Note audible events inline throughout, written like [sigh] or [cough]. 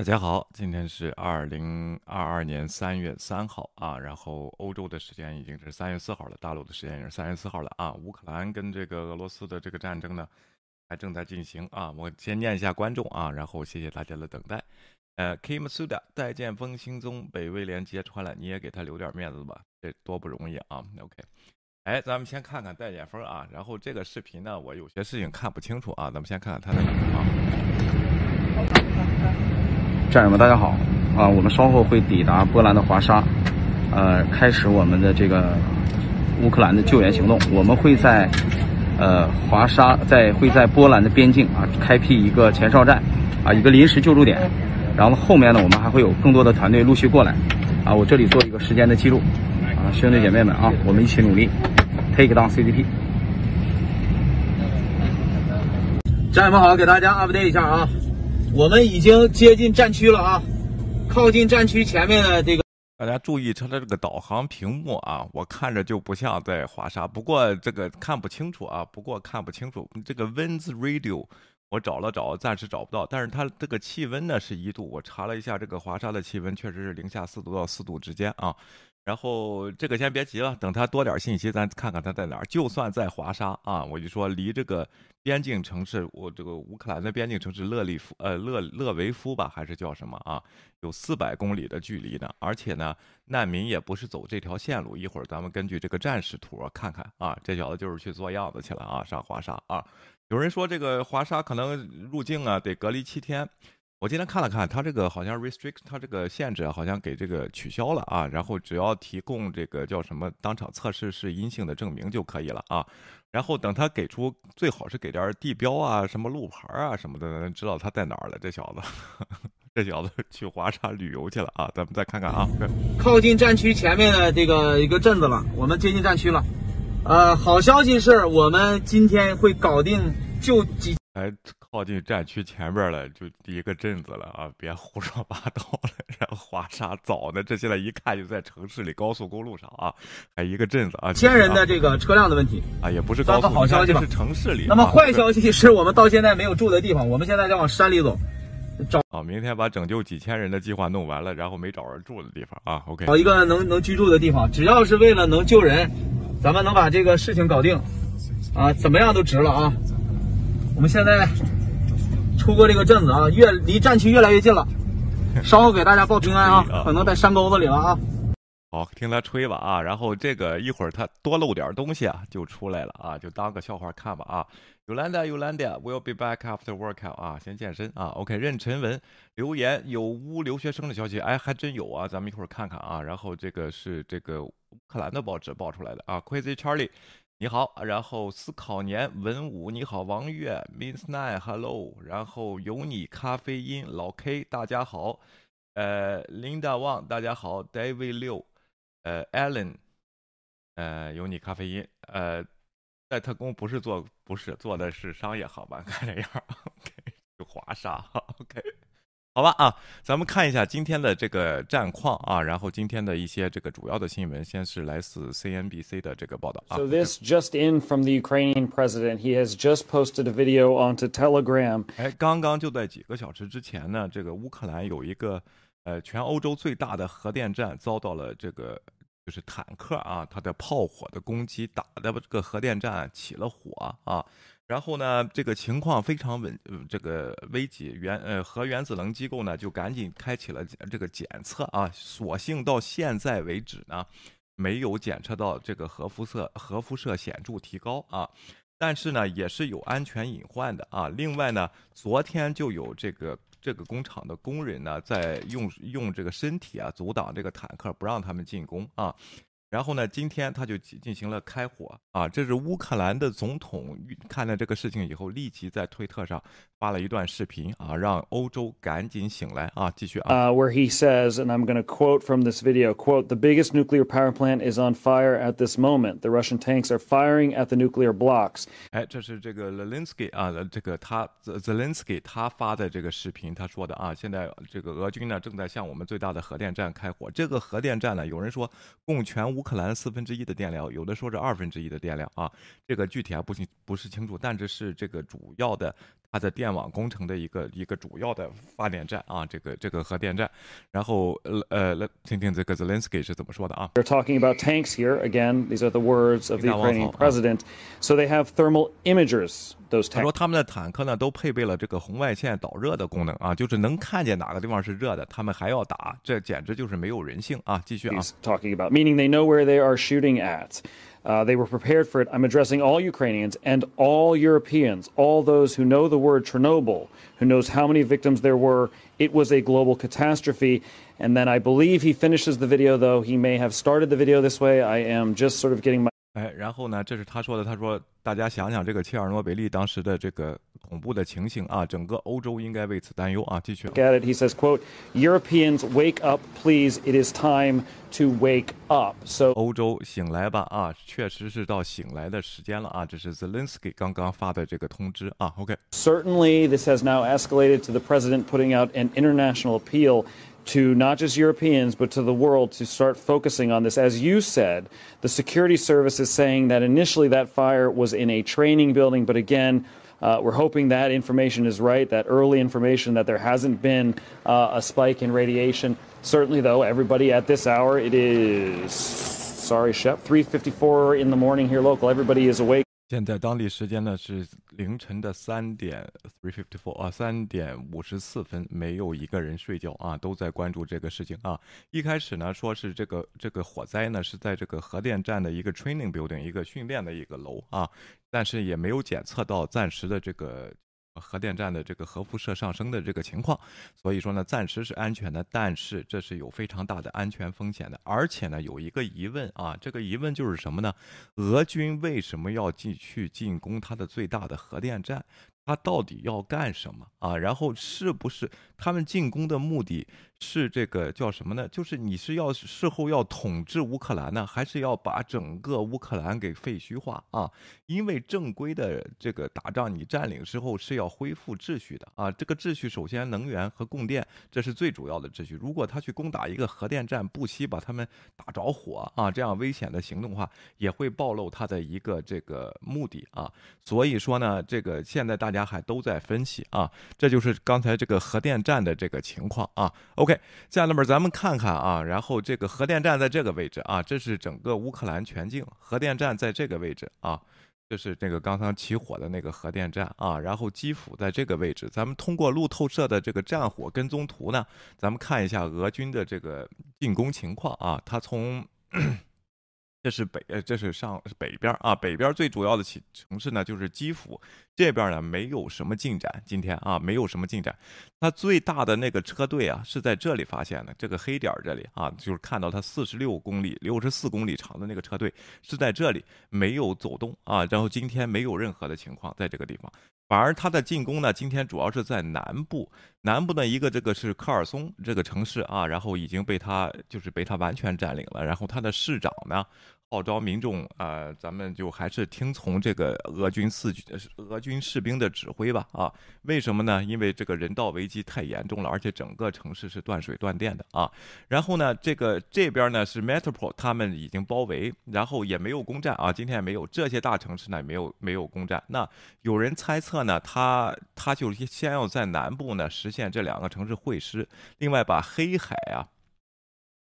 大家好，今天是二零二二年三月三号啊，然后欧洲的时间已经是三月四号了，大陆的时间也是三月四号了啊。乌克兰跟这个俄罗斯的这个战争呢，还正在进行啊。我先念一下观众啊，然后谢谢大家的等待。呃，Kim Suda，戴剑锋心中北威廉揭穿了，你也给他留点面子吧，这多不容易啊。OK，哎，咱们先看看戴剑锋啊，然后这个视频呢，我有些事情看不清楚啊，咱们先看看他的啊。战友们，大家好！啊，我们稍后会抵达波兰的华沙，呃，开始我们的这个乌克兰的救援行动。我们会在呃华沙，在会在波兰的边境啊开辟一个前哨站，啊一个临时救助点。然后后面呢，我们还会有更多的团队陆续过来。啊，我这里做一个时间的记录。啊，兄弟姐妹们啊，我们一起努力，take down CDP。战友们好，给大家 update 一下啊。我们已经接近战区了啊，靠近战区前面的这个，大家注意它的这个导航屏幕啊，我看着就不像在华沙，不过这个看不清楚啊，不过看不清楚这个 Winds Radio，我找了找，暂时找不到，但是它这个气温呢是一度，我查了一下，这个华沙的气温确实是零下四度到四度之间啊。然后这个先别急了，等它多点信息，咱看看它在哪儿。就算在华沙啊，我就说离这个边境城市，我这个乌克兰的边境城市勒利夫，呃，勒勒维夫吧，还是叫什么啊？有四百公里的距离呢。而且呢，难民也不是走这条线路。一会儿咱们根据这个战时图看看啊，这小子就是去做样子去了啊，上华沙啊。有人说这个华沙可能入境啊得隔离七天。我今天看了看，他这个好像 restrict，他这个限制好像给这个取消了啊，然后只要提供这个叫什么当场测试是阴性的证明就可以了啊，然后等他给出最好是给点地标啊，什么路牌啊什么的，知道他在哪儿了。这小子，[laughs] 这小子去华沙旅游去了啊，咱们再看看啊，靠近战区前面的这个一个镇子了，我们接近战区了。呃，好消息是我们今天会搞定就几。还靠近战区前边了，就一个镇子了啊！别胡说八道了。[laughs] 然后华沙早呢，这现在一看就在城市里高速公路上啊，还一个镇子啊，千人的这个车辆的问题啊，也不是高速，好消息是城市里。那么坏消息是我们到现在没有住的地方，我们现在在往山里走，找啊，明天把拯救几千人的计划弄完了，然后没找着住的地方啊。OK，找一个能能居住的地方，只要是为了能救人，咱们能把这个事情搞定啊，怎么样都值了啊。我们现在出过这个镇子啊，越离战区越来越近了。[laughs] 稍后给大家报平安啊，可能在山沟子里了啊。好，听他吹吧啊，然后这个一会儿他多漏点东西啊，就出来了啊，就当个笑话看吧啊。Yolanda Yolanda，We'll be back after workout 啊，先健身啊。OK，任晨文留言有乌留学生的消息，哎，还真有啊，咱们一会儿看看啊。然后这个是这个乌克兰的报纸报出来的啊，Crazy Charlie。你好，然后思考年文武，你好，王月，Miss Nine，Hello，然后有你咖啡因，老 K，大家好，呃，Linda Wang，大家好，David 六，呃，Allen，呃，有你咖啡因，呃，在特工不是做，不是做的是商业航班，[laughs] 看这样，OK，就华沙，[laughs] OK。好吧啊，咱们看一下今天的这个战况啊，然后今天的一些这个主要的新闻，先是来自 CNBC 的这个报道啊。So this just in from the Ukrainian president, he has just posted a video onto Telegram. 哎，刚刚就在几个小时之前呢，这个乌克兰有一个呃全欧洲最大的核电站遭到了这个就是坦克啊，它的炮火的攻击，打的这个核电站起了火啊。然后呢，这个情况非常稳，这个危急，原呃核原子能机构呢就赶紧开启了这个检测啊，所幸到现在为止呢，没有检测到这个核辐射核辐射显著提高啊，但是呢也是有安全隐患的啊。另外呢，昨天就有这个这个工厂的工人呢在用用这个身体啊阻挡这个坦克，不让他们进攻啊。然后呢，今天他就进行了开火啊！这是乌克兰的总统看了这个事情以后，立即在推特上发了一段视频啊，让欧洲赶紧醒来啊！继续啊。Uh, where he says, and I'm going to quote from this video: "Quote: The biggest nuclear power plant is on fire at this moment. The Russian tanks are firing at the nuclear blocks." 哎，这是这个 Zelensky 啊，这个他 Zelensky 他发的这个视频，他说的啊，现在这个俄军呢正在向我们最大的核电站开火。这个核电站呢，有人说供全乌。乌克兰四分之一的电量，有的说是二分之一的电量啊，这个具体还不清不是清楚，但这是这个主要的它的电网工程的一个一个主要的发电站啊，这个这个核电站。然后呃呃，来听听这个 Zelensky 是怎么说的啊。They're talking about tanks here again. These are the words of the Ukrainian president. So they have thermal imagers. Those 他说他们的坦克呢都配备了这个红外线导热的功能啊，就是能看见哪个地方是热的，他们还要打，这简直就是没有人性啊！继续啊。Talking about meaning they know where they are shooting at. Uh, they were prepared for it. I'm addressing all Ukrainians and all Europeans, all those who know the word Chernobyl, who knows how many victims there were. It was a global catastrophe. And then I believe he finishes the video, though he may have started the video this way. I am just sort of getting my 哎，然后呢？这是他说的。他说：“大家想想这个切尔诺贝利当时的这个恐怖的情形啊，整个欧洲应该为此担忧啊。”继续。Get it? He says, "Quote: Europeans, wake up, please. It is time to wake up." So 欧洲醒来吧啊，确实是到醒来的时间了啊。这是 Zelensky 刚刚发的这个通知啊。OK。Certainly, this has now escalated to the president putting out an international appeal to not just Europeans, but to the world to start focusing on this. As you said, the security service is saying that initially that fire was in a training building, but again, uh, we're hoping that information is right, that early information that there hasn't been uh, a spike in radiation. Certainly, though, everybody at this hour, it is sorry, Shep, 3:54 in the morning here local. Everybody is awake. 现在当地时间呢是凌晨的三点 three fifty four 啊，三点五十四分，没有一个人睡觉啊，都在关注这个事情啊。一开始呢，说是这个这个火灾呢是在这个核电站的一个 training building 一个训练的一个楼啊，但是也没有检测到暂时的这个。核电站的这个核辐射上升的这个情况，所以说呢，暂时是安全的，但是这是有非常大的安全风险的。而且呢，有一个疑问啊，这个疑问就是什么呢？俄军为什么要进去进攻它的最大的核电站？它到底要干什么啊？然后是不是他们进攻的目的是这个叫什么呢？就是你是要事后要统治乌克兰呢，还是要把整个乌克兰给废墟化啊？因为正规的这个打仗，你占领之后是要恢复秩序的啊。这个秩序首先能源和供电，这是最主要的秩序。如果他去攻打一个核电站，不惜把他们打着火啊，这样危险的行动的话，也会暴露他的一个这个目的啊。所以说呢，这个现在大家。还都在分析啊，这就是刚才这个核电站的这个情况啊。OK，下面咱们看看啊，然后这个核电站在这个位置啊，这是整个乌克兰全境，核电站在这个位置啊，这是这个刚刚起火的那个核电站啊，然后基辅在这个位置，咱们通过路透社的这个战火跟踪图呢，咱们看一下俄军的这个进攻情况啊，他从。这是北呃，这是上北边啊，北边最主要的城城市呢就是基辅，这边呢没有什么进展，今天啊没有什么进展。它最大的那个车队啊是在这里发现的，这个黑点这里啊，就是看到它四十六公里、六十四公里长的那个车队是在这里没有走动啊，然后今天没有任何的情况在这个地方。反而他的进攻呢，今天主要是在南部，南部的一个这个是科尔松这个城市啊，然后已经被他就是被他完全占领了。然后他的市长呢，号召民众啊，咱们就还是听从这个俄军四军俄军士兵的指挥吧啊？为什么呢？因为这个人道危机太严重了，而且整个城市是断水断电的啊。然后呢，这个这边呢是 Metropol，他们已经包围，然后也没有攻占啊，今天也没有这些大城市呢没有没有攻占。那有人猜测。呢，他他就先要在南部呢实现这两个城市会师，另外把黑海啊，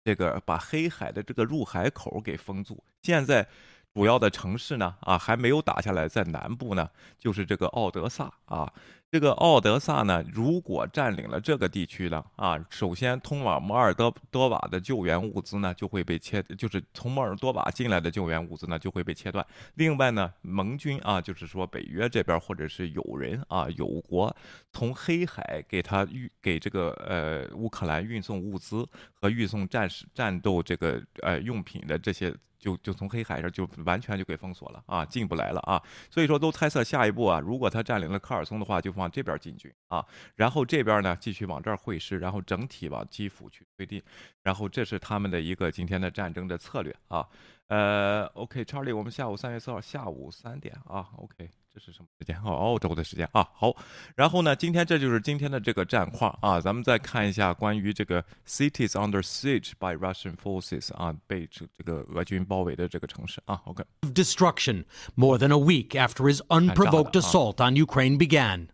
这个把黑海的这个入海口给封住。现在主要的城市呢啊还没有打下来，在南部呢就是这个奥德萨啊。这个奥德萨呢，如果占领了这个地区呢，啊，首先通往摩尔多多瓦的救援物资呢就会被切，就是从摩尔多瓦进来的救援物资呢就会被切断。另外呢，盟军啊，就是说北约这边或者是友人啊，友国从黑海给他运给这个呃乌克兰运送物资和运送战士战斗这个呃用品的这些。就就从黑海上就完全就给封锁了啊，进不来了啊，所以说都猜测下一步啊，如果他占领了科尔松的话，就往这边进军啊，然后这边呢继续往这儿会师，然后整体往基辅去推进，然后这是他们的一个今天的战争的策略啊。呃，OK，Charlie，，我们下午三月四号下午三点啊，OK。这是什么时间？哦，欧洲的时间啊。好，然后呢，今天这就是今天的这个战况啊。咱们再看一下关于这个 cities under siege by Russian forces 啊，被这这个俄军包围的这个城市啊。OK。Destruction more than a week after his unprovoked assault on Ukraine began.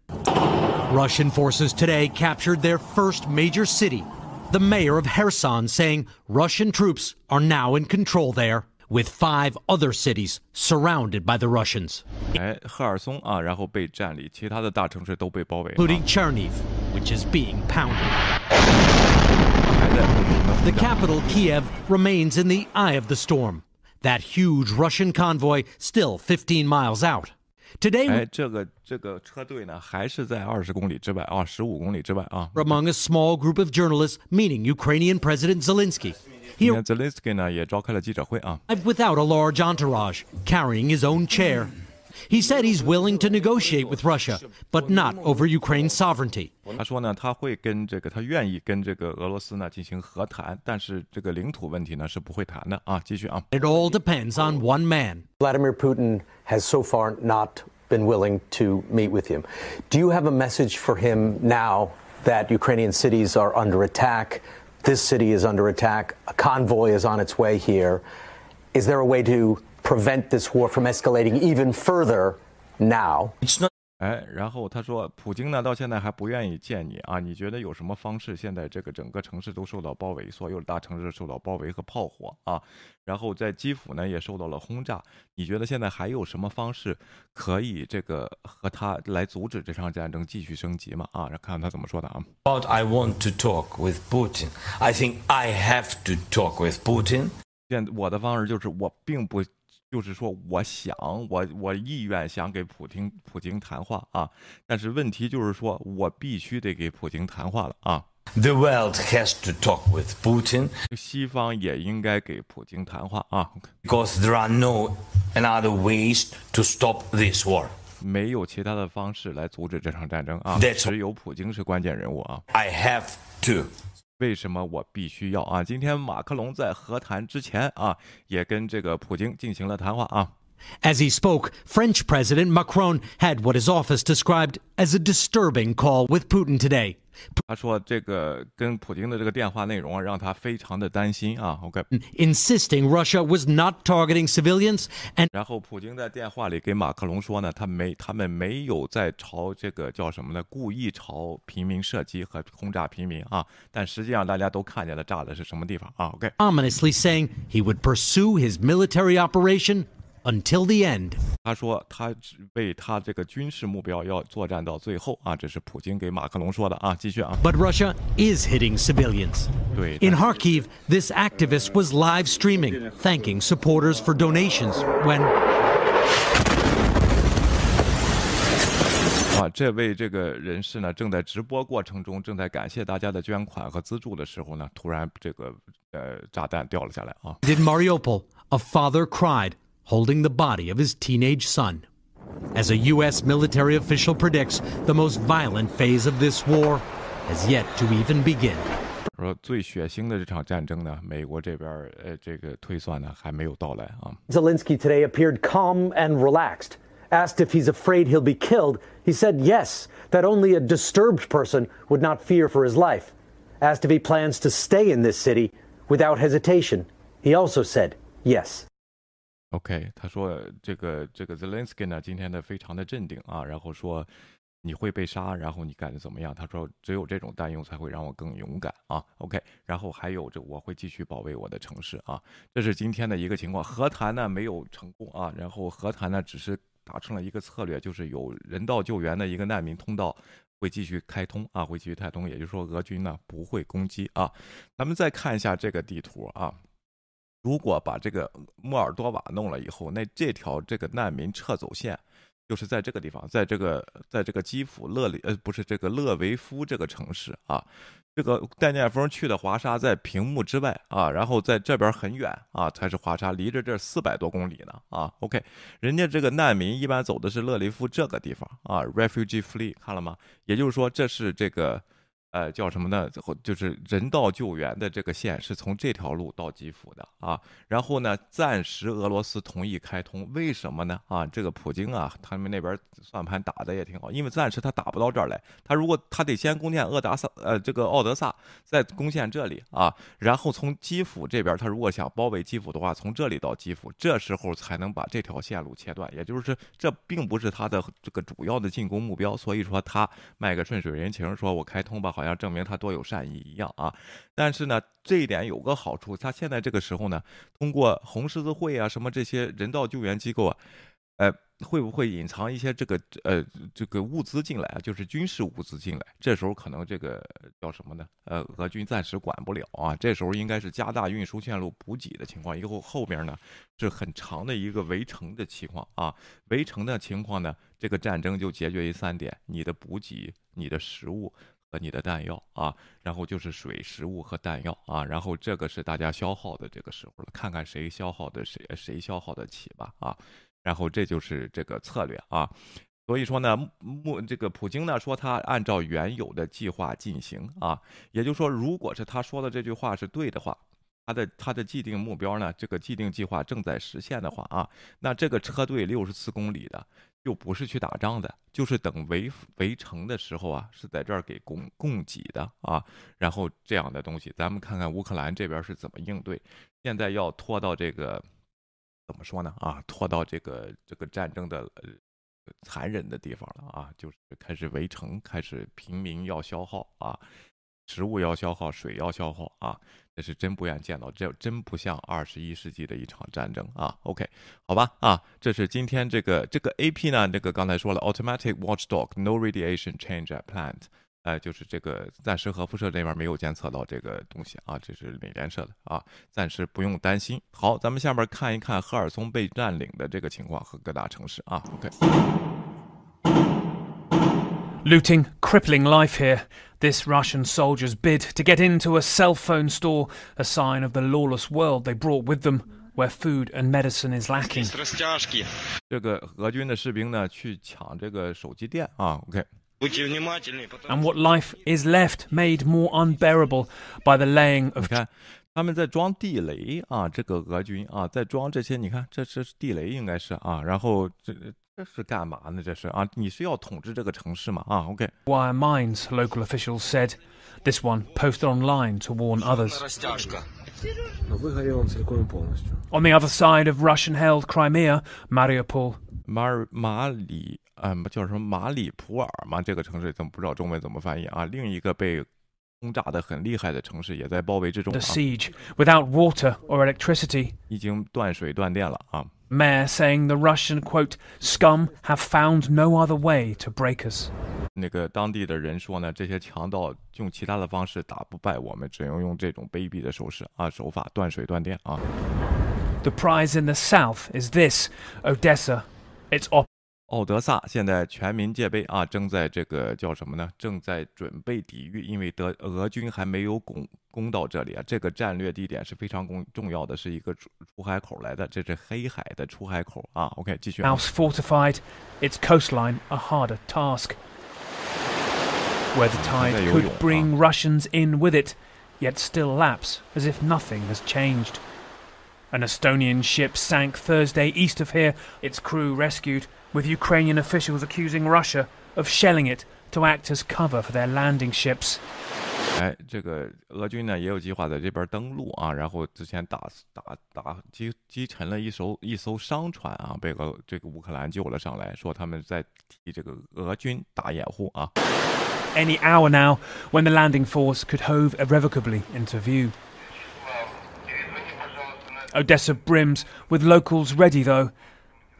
Russian forces today captured their first major city. The mayor of Kherson saying Russian troops are now in control there, with five other cities surrounded by the Russians. 哎，赫尔松啊，然后被占领，其他的大城市都被包围。 including Cherniv, which is being pounded. 还在不停的 The capital, Kiev, remains in the eye of the storm. That huge Russian convoy still 15 miles out. Today, 哎，这个这个车队呢，还是在二十公里之外啊，十五公里之外啊。 we're among a small group of journalists meeting Ukrainian President Zelensky. 今 He 天 Zelensky 呢也召开了记者会啊， arrived without a large entourage, carrying his own chair. He said he's willing to negotiate with Russia, but not over Ukraine's sovereignty. 他说呢，他会跟这个，他愿意跟这个俄罗斯呢进行和谈，但是这个领土问题呢是不会谈的啊。继续啊， It all depends on one man. Vladimir Putin has so far not been willing to meet with him. Do you have a message for him now that Ukrainian cities are under attack? This city is under attack. A convoy is on its way here. Is there a way to prevent this war from escalating even further now? 哎，然后他说，普京呢到现在还不愿意见你啊，你觉得有什么方式？现在这个整个城市都受到包围，所有的大城市受到包围和炮火啊，然后在基辅呢也受到了轰炸，你觉得现在还有什么方式可以这个和他来阻止这场战争继续升级吗？啊，看看他怎么说的啊。About I want to talk with Putin. I think I have to talk with Putin. 现我的方式就是我并不，就是说我想我我意愿想给普京普京谈话啊，但是问题就是说我必须得给普京谈话了啊， The world has to talk with Putin 西方也应该给普京谈话啊， because there are no another ways to stop this war. 没有其他的方式来阻止这场战争啊， That's- 只有普京是关键人物啊。 I have to. 为什么我必须要啊？今天马克龙在和谈之前啊，也跟这个普京进行了谈话啊。As he spoke, French President Macron had what his office described as a disturbing call with Putin today. 他说这个跟普京的这个电话内容啊，让他非常的担心啊。OK， insisting Russia was not targeting civilians and 然后普京在电话里给马克龙说呢，他没他们没有在朝这个叫什么呢？故意朝平民射击和轰炸平民啊，但实际上大家都看见了炸的是什么地方啊？OK， ominously saying he would pursue his military operation until the end. 他说他只为他这个军事目标要作战到最后啊，这是普京给马克龙说的啊。继续啊， But Russia is hitting civilians. 对， In Kharkiv, this activist was live streaming, thanking supporters for donations when [laughs] 啊，这位这个人士呢，正在直播过程中，正在感谢大家的捐款和资助的时候呢，突然这个呃炸弹掉了下来啊。 in Mariupol, a father cried, holding the body of his teenage son. As a U.S. military official predicts, the most violent phase of this war has yet to even begin. 说最血腥的这场战争呢，美国这边儿呃这个推算呢还没有到来啊。 Zelensky today appeared calm and relaxed. Asked if he's afraid he'll be killed, he said yes, that only a disturbed person would not fear for his life. Asked if he plans to stay in this city without hesitation, he also said yes. OK，他说这个这个 Zelensky 呢，今天呢非常的镇定啊，然后说你会被杀，然后你感觉怎么样？他说只有这种担忧才会让我更勇敢啊。OK，然后还有这我会继续保卫我的城市啊，这是今天的一个情况。和谈呢没有成功啊，然后和谈呢只是达成了一个策略，就是有人道救援的一个难民通道。会继续开通啊，会继续开通，也就是说，俄军呢不会攻击啊。咱们再看一下这个地图啊，如果把这个莫尔多瓦弄了以后，那这条这个难民撤走线就是在这个地方，在这个在这个基辅勒里呃不是这个勒维夫这个城市啊，这个戴念峰去的华沙在屏幕之外啊，然后在这边很远啊才是华沙，离着这四百多公里呢啊。OK，人家这个难民一般走的是勒维夫这个地方啊，refugee flee 看了吗？也就是说这是这个呃，叫什么呢？就是人道救援的这个线是从这条路到基辅的啊。然后呢，暂时俄罗斯同意开通，为什么呢？啊，这个普京啊，他们那边算盘打的也挺好，因为暂时他打不到这儿来。他如果他得先攻陷鄂达萨，呃，这个奥德萨，再攻陷这里啊，然后从基辅这边，他如果想包围基辅的话，从这里到基辅，这时候才能把这条线路切断。也就是这并不是他的这个主要的进攻目标，所以说他卖个顺水人情，说我开通吧。好像证明他多有善意一样啊，但是呢，这一点有个好处，他现在这个时候呢，通过红十字会啊，什么这些人道救援机构啊，呃，会不会隐藏一些这个呃这个物资进来啊？就是军事物资进来，这时候可能这个叫什么呢？呃，俄军暂时管不了啊，这时候应该是加大运输线路补给的情况。以后后边呢是很长的一个围城的情况啊，围城的情况呢，这个战争就解决于三点：你的补给、你的食物。和你的弹药啊，然后就是水、食物和弹药啊，然后这个是大家消耗的这个时候了，看看谁消耗的谁谁消耗得起吧啊，然后这就是这个策略啊，所以说呢，目这个普京呢说他按照原有的计划进行啊，也就是说，如果是他说的这句话是对的话，他的他的既定目标呢，这个既定计划正在实现的话啊，那这个车队六十四公里的。又不是去打仗的，就是等围围城的时候啊，是在这儿给供供给的啊。然后这样的东西，咱们看看乌克兰这边是怎么应对。现在要拖到这个怎么说呢？啊，拖到这个这个战争的呃残忍的地方了啊，就是开始围城，开始平民要消耗啊。食物要消耗，水要消耗啊，这是真不愿见到，这真不像二十一世纪的一场战争啊。OK，好吧啊，这是今天这个这个 AP 呢，这个刚才说了，automatic watchdog，no radiation change at plant，哎，就是这个暂时核辐射这边没有监测到这个东西啊，这是美联社的啊，暂时不用担心。好，咱们下面看一看赫尔松被占领的这个情况和各大城市啊。OK。Looting, crippling life here. This Russian soldier's bid to get into a cell phone store, a sign of the lawless world they brought with them, where food and medicine is lacking. 这个俄军的士兵呢，去抢这个手机店啊。OK。And what life is left made more unbearable by the laying of 你看，他们在装地雷啊，这个俄军啊，在装这些，你看，这是地雷应该是啊，然后这 这是干嘛呢？这是啊，你是要统治这个城市吗？啊，OK。Wire mines, local officials said. This one posted online to warn others. On the other side of Russian-held Crimea, Mariupol. 马尔马里，嗯，叫什么马里普尔嘛？这个城市怎么不知道中文怎么翻译啊？另一个被 轰炸的很厉害的城市也在包围之中。The siege without water or electricity. 已经断水断电了啊。Mayor saying the Russian quote scum have found no other way to break us. 那个当地的人说呢，这些强盗用其他的方式打不败我们，只能用这种卑鄙的手势啊手法，断水断电啊。The prize in the south is this: Odessa. It's op. 奥德萨现在全民戒备啊，正在这个叫什么呢？正在准备抵御，因为德俄军还没有攻攻到这里啊。这个战略地点是非常重重要的，是一个出出海口来的，这是黑海的出海口啊。OK，继续。House fortified, its coastline a harder task. Where the tide could bring Russians in with it, yet still lapse as if nothing has changed. An Estonian ship sank Thursday east of here, its crew rescued with Ukrainian officials accusing Russia of shelling it to act as cover for their landing ships. 哎，这个俄军呢也有计划在这边登陆啊，然后之前打打打击击沉了一艘一艘商船啊，被俄这个乌克兰救了上来，说他们在替这个俄军打掩护啊。Any hour now, when the landing force could hove irrevocably into view. Odessa brims, with locals ready though.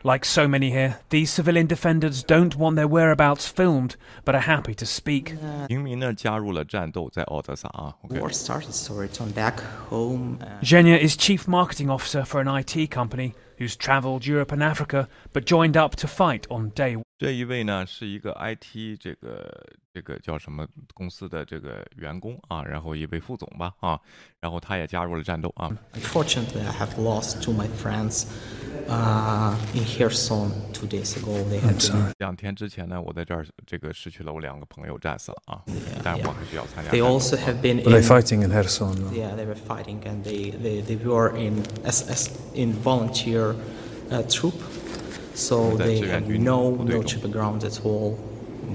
Like so many here, these civilian defenders don't want their whereabouts filmed, but are happy to speak. Ah, War started, so returned back home. Uh, Zhenya is chief marketing officer for an IT company who's travelled Europe and Africa, but joined up to fight on day one. 这一位呢是一个 IT 这个这个叫什么公司的这个员工啊，然后一位副总吧啊，然后他也加入了战斗啊。Unfortunately, I have lost two my friends uh, in Kherson two days ago. They had been 两天之前呢，我在这儿这个失去了我两个朋友，战死了啊，但是我还是要参加 They 战斗。 also have been Were they in, fighting in Kherson? yeah, they were fighting and they, they, they were in SS in volunteer uh, troop, So they have no, no chip grounds at all.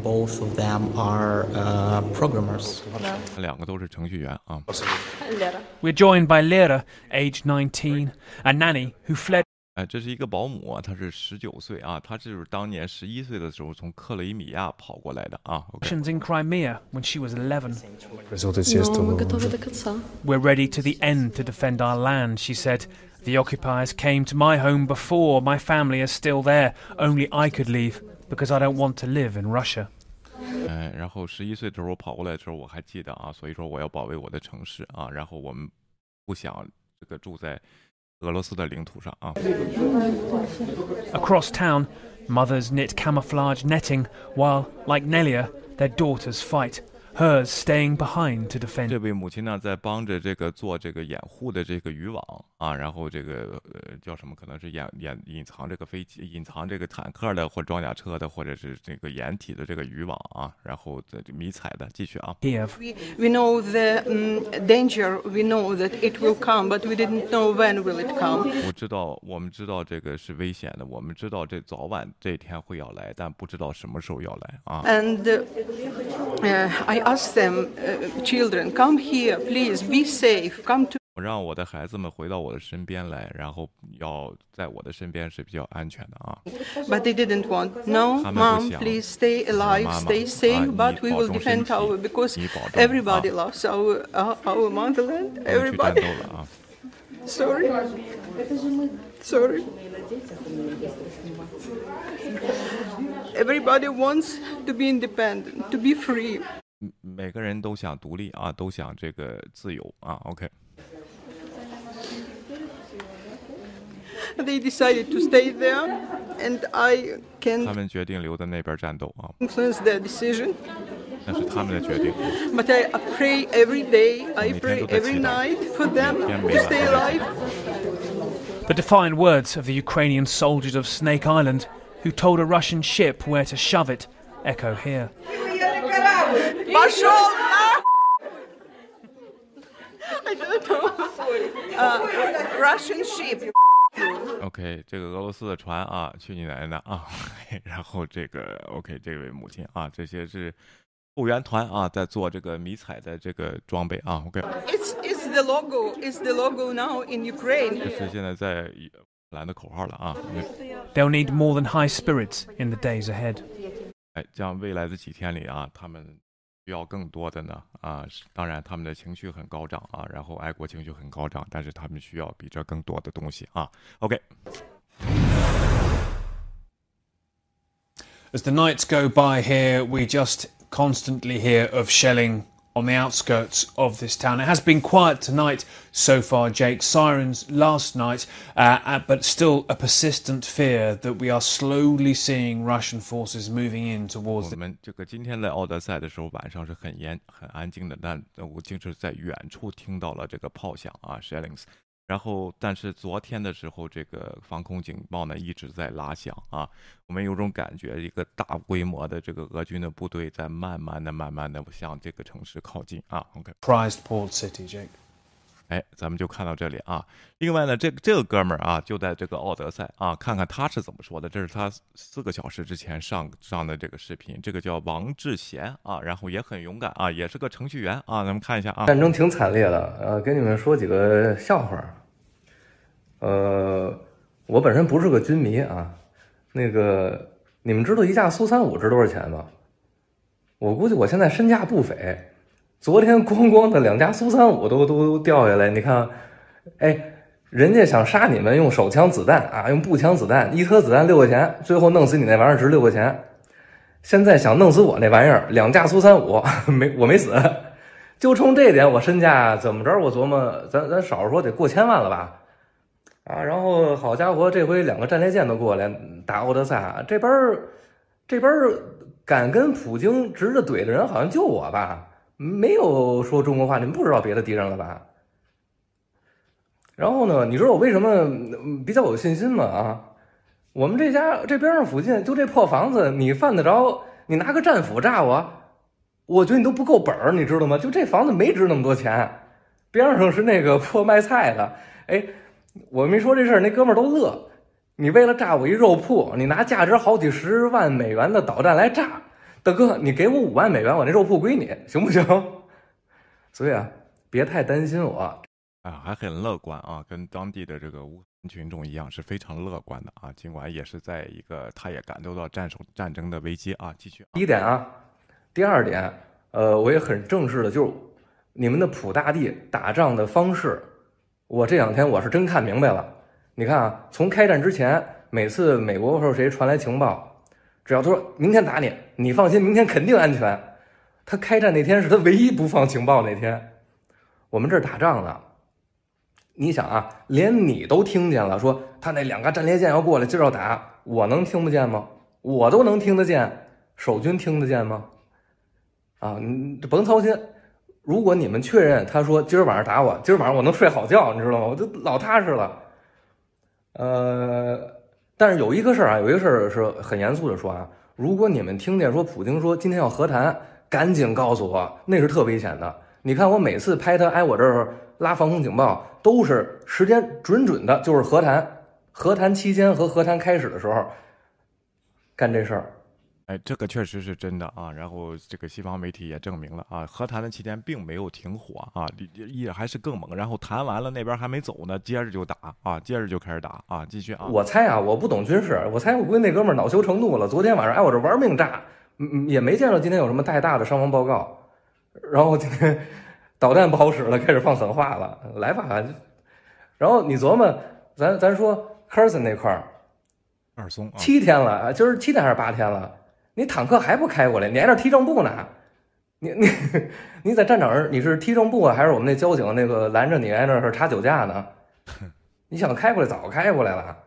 Both of them are uh, programmers. We're joined by Lera, age 19, a nanny who fled. 哎，这是一个保姆啊，她是十九岁啊，她就是当年十一岁的时候从克里米亚跑过来的啊。Actions in Crimea when she was eleven. We're ready to the end to defend our land, she said. The occupiers came to my home before. My family is still there. Only I could leave because I don't want to live in Russia. 嗯，然后十一岁的时候跑过来的时候，我还记得啊，所以说我要保卫我的城市啊，然后我们不想这个住在俄罗斯的领土上啊。 Across town, mothers knit camouflage netting while, like Nelia, their daughters fight. Hers staying behind to 这 defend. 位母亲呢，在帮着这个做这个掩护的这个渔网啊，然后这个呃叫什么？可能是掩掩隐藏这个飞机、隐藏这个坦克的或装甲车的，或者是这个掩体的这个渔网啊，然后这迷彩的，继续啊。Kiev. We, we know the um, danger, we know that it will come, but we didn't know when will it come. 我知道，我们知道这个是危险的，我们知道这早晚这一天会要来，但不知道什么时候要来啊。And uh, uh, I asked them, uh, children, come here, please, be safe, come to 我让我的孩子们回到我的身边来，然后要在我的身边是比较安全的啊。 But they didn't want. No, 他们不 mom, 想。 please stay alive, 妈妈， stay safe, 啊， but 你 we 保 will 重身 defend 体， our because 你保重， everybody 啊。 loves our our, our motherland. 我们去战 Everybody. 斗了啊！ Sorry. Sorry. Everybody wants to be independent, to be free. 每个人都想独立啊，都想这个自由啊。OK， They [laughs] decided to stay there, and I 他 can 们决定留在那边战斗啊， influence their decision. 那是他们的决定。 But I pray every day, I 每天 pray 都在 every 祈祷。 night for them 每天每 to 晚 stay 都在祈 alive. 祷。 The defiant words of the Ukrainian soldiers of Snake Island who told a Russian ship where to shove it echo here. Пошел на- I don't know. Uh, [laughs] Russian ship. OK，这个俄罗斯的船啊，去你奶奶的啊！然后这个 [laughs] OK，这位母亲啊，这些是后援团啊，在做这个迷彩的这个装备啊。OK， It's, it's the logo. It's the logo now in 这 Ukraine. 是现在在乌克兰的口号了啊。They'll need more than high spirits in the days ahead. 哎，将未来的几天里啊，他们 需要更多的呢啊，是当然他们的情绪很高涨啊，然后爱国情绪很高涨，但是他们需要比这更多的东西啊。OK， As the nights go by here, we just constantly hear of shelling on the outskirts of this town. It has been quiet tonight so far, Jake. Sirens last night, uh, uh, but still a persistent fear that we are slowly seeing Russian forces moving in towards 我 the 们这个今天在奥德赛的时候，晚上是很严很安静的，但我竟是在远处听到了这个炮响啊，shellings。 然后，但是昨天的时候，这个防空警报呢一直在拉响啊，我们有种感觉，一个大规模的这个俄军的部队在慢慢的、慢慢的向这个城市靠近啊。OK，prize port city, Jake. 哎，咱们就看到这里啊。另外呢，这这个哥们儿啊，就在这个奥德赛啊，看看他是怎么说的。这是他四个小时之前上上的这个视频，这个叫王志贤啊，然后也很勇敢啊，也是个程序员啊。咱们看一下啊。战争挺惨烈的，呃，给你们说几个笑话。呃，我本身不是个军迷啊，那个你们知道一架苏三五值多少钱吗？我估计我现在身价不菲。昨天咣咣的两架苏三五都都掉下来，你看，哎，人家想杀你们用手枪子弹啊，用步枪子弹，一颗子弹六块钱，最后弄死你那玩意儿值六块钱。现在想弄死我那玩意儿，两架苏三五 [laughs] 没我没死，就冲这点我身价怎么着？我琢磨，咱咱少说得过千万了吧？啊，然后好家伙，这回两个战列舰都过来打奥德赛，这边这边敢跟普京直着怼的人好像就我吧，没有说中国话，你们不知道别的敌人了吧？然后呢，你知道我为什么比较有信心吗？啊，我们这家这边上附近就这破房子，你犯得着？你拿个战斧炸我？我觉得你都不够本儿，你知道吗？就这房子没值那么多钱，边上是那个破卖菜的。哎，我没说这事儿，那哥们儿都乐。你为了炸我一肉铺，你拿价值好几十万美元的导弹来炸，大哥，你给我五万美元，我那肉铺归你，行不行？[laughs] 所以啊，别太担心我啊，还很乐观啊，跟当地的这个乌克兰群众一样，是非常乐观的啊。尽管也是在一个，他也感受到战胜战争的危机啊。继续，第一点啊，第二点，呃，我也很正式的，就是你们的普大帝打仗的方式，我这两天我是真看明白了。你看啊，从开战之前，每次美国或者谁传来情报，只要他说明天打你，你放心，明天肯定安全。他开战那天是他唯一不放情报那天。我们这儿打仗呢，你想啊，连你都听见了，说他那两个战列舰要过来，今儿要打，我能听不见吗？我都能听得见，守军听得见吗？啊，你甭操心。如果你们确认他说今儿晚上打我，今儿晚上我能睡好觉，你知道吗？我就老踏实了。呃，但是有一个事儿啊，有一个事儿是很严肃的说啊，如果你们听见说普京说今天要和谈，赶紧告诉我，那是特危险的。你看我每次拍他挨我这儿拉防空警报，都是时间准准的，就是和谈，和谈期间和和谈开始的时候干这事儿。哎，这个确实是真的啊。然后这个西方媒体也证明了啊，和谈的期间并没有停火啊，也还是更猛。然后谈完了，那边还没走呢，接着就打啊，接着就开始打啊，继续啊。我猜啊，我不懂军事，我猜我估计那哥们儿恼羞成怒了，昨天晚上哎我这玩命炸，嗯，也没见着今天有什么太大的伤亡报告。然后今天 [laughs] 导弹不好使了，开始放狠话了，来吧。然后你琢磨，咱咱说科尔森那块儿，二松七天了啊，今儿七天还是八天了。你坦克还不开过来？你挨那踢正步呢？你你 [laughs] 你在战场上你是踢正步啊，还是我们那交警那个拦着你挨那是查酒驾呢？[laughs] 你想开过来早开过来了，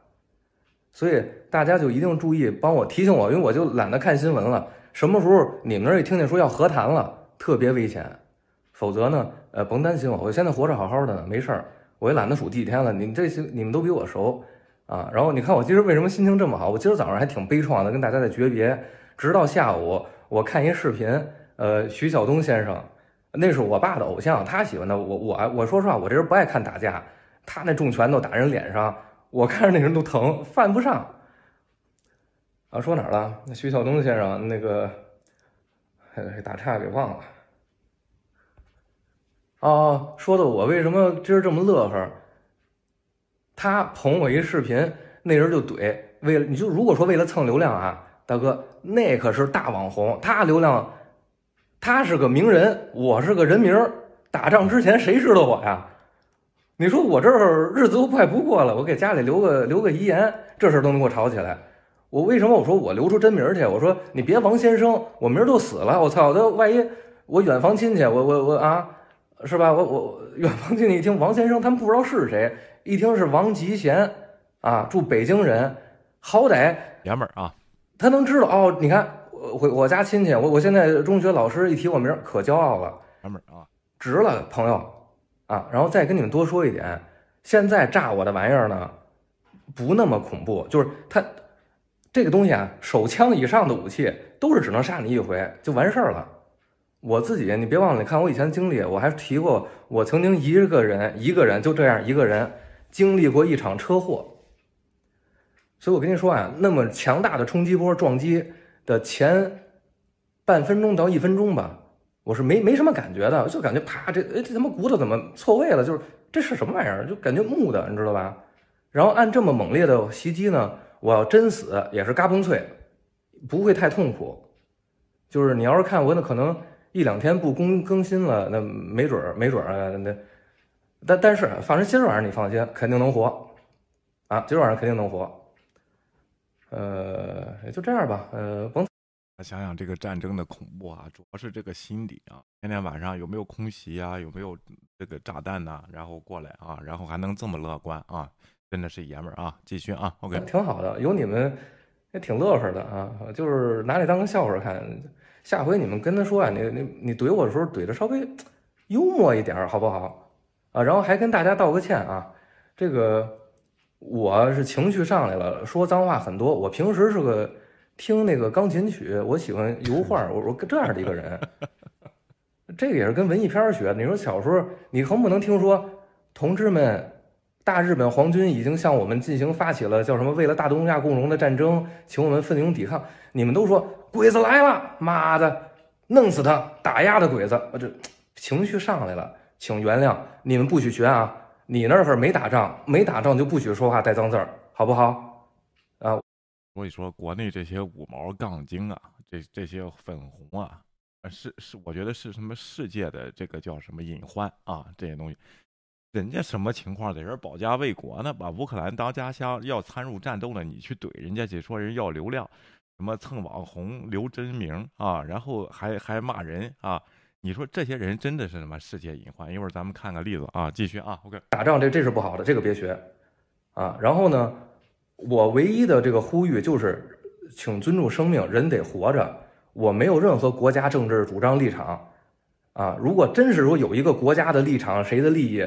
所以大家就一定注意，帮我提醒我，因为我就懒得看新闻了。什么时候你们那儿一听见说要和谈了，特别危险。否则呢，呃，甭担心我，我现在活着好好的呢，没事儿。我也懒得数几天了。你这些你们都比我熟啊。然后你看我今儿为什么心情这么好？我今儿早上还挺悲怆的，跟大家在诀别。直到下午，我看一视频，呃，徐晓东先生，那是我爸的偶像，他喜欢的。我我我说实话，我这人不爱看打架，他那重拳头打人脸上，我看着那人都疼，犯不上。啊，说哪儿了？那徐晓东先生那个，打岔给忘了。哦，说的我为什么今儿这么乐呵？他捧我一视频，那人就怼，为了你就如果说为了蹭流量啊。大哥，那可是大网红，他流量，他是个名人，我是个人名打仗之前谁知道我呀？你说我这日子都快不过了，我给家里留个留个遗言，这事儿都能给我吵起来。我为什么我说我留出真名去？我说你别王先生，我名都死了。我操，这万一我远房亲戚，我我我啊，是吧？我我远房亲戚一听王先生，他们不知道是谁，一听是王吉贤啊，住北京人，好歹爷们儿啊。他能知道哦？你看，我我我家亲戚，我我现在中学老师一提我名，可骄傲了，哥们儿啊，值了，朋友啊。然后再跟你们多说一点，现在炸我的玩意儿呢，不那么恐怖，就是他这个东西啊，手枪以上的武器都是只能杀你一回就完事儿了。我自己，你别忘了，你看我以前经历，我还提过，我曾经一个人一个人就这样一个人经历过一场车祸。所以我跟你说啊，那么强大的冲击波撞击的前半分钟到一分钟吧，我是没没什么感觉的，就感觉啪，这哎这他妈骨头怎么错位了？就是这是什么玩意儿？就感觉木的，你知道吧？然后按这么猛烈的袭击呢，我要真死也是嘎嘣脆，不会太痛苦。就是你要是看我那可能一两天不更更新了，那没准儿没准儿那，但但是反正今儿晚上你放心，肯定能活啊，今儿晚上肯定能活。呃，也就这样吧。呃，甭想想这个战争的恐怖啊，主要是这个心理啊。天天晚上有没有空袭啊？有没有这个炸弹呐？然后过来啊，然后还能这么乐观啊，真的是爷们儿啊！继续啊，OK，挺好的。有你们，也挺乐呵的啊，就是拿这当个笑话看。下回你们跟他说啊，你你你怼我的时候怼的稍微幽默一点，好不好？啊，然后还跟大家道个歉啊，这个我是情绪上来了，说脏话很多。我平时是个听那个钢琴曲，我喜欢油画，我我这样的一个人。这个也是跟文艺片学的。你说小时候你横不能听说，同志们，大日本皇军已经向我们进行发起了叫什么为了大东亚共荣的战争，请我们奋勇抵抗。你们都说鬼子来了，妈的，弄死他，打压的鬼子，我这情绪上来了，请原谅，你们不许学啊！你那会儿没打仗，没打仗就不许说话带脏字儿，好不好？啊，所以说国内这些五毛杠精啊，这这些粉红啊。是是，我觉得是什么世界的这个叫什么隐患啊？这些东西，人家什么情况在这保家卫国呢？把乌克兰当家乡，要参入战斗了，你去怼人家去，说人要流量，什么蹭网红、留真名啊，然后还还骂人啊？你说这些人真的是什么世界隐患？一会儿咱们看个例子啊，继续啊，OK，打仗这这是不好的，这个别学啊。然后呢，我唯一的这个呼吁就是，请尊重生命，人得活着。我没有任何国家政治主张立场，啊，如果真是说有一个国家的立场，谁的利益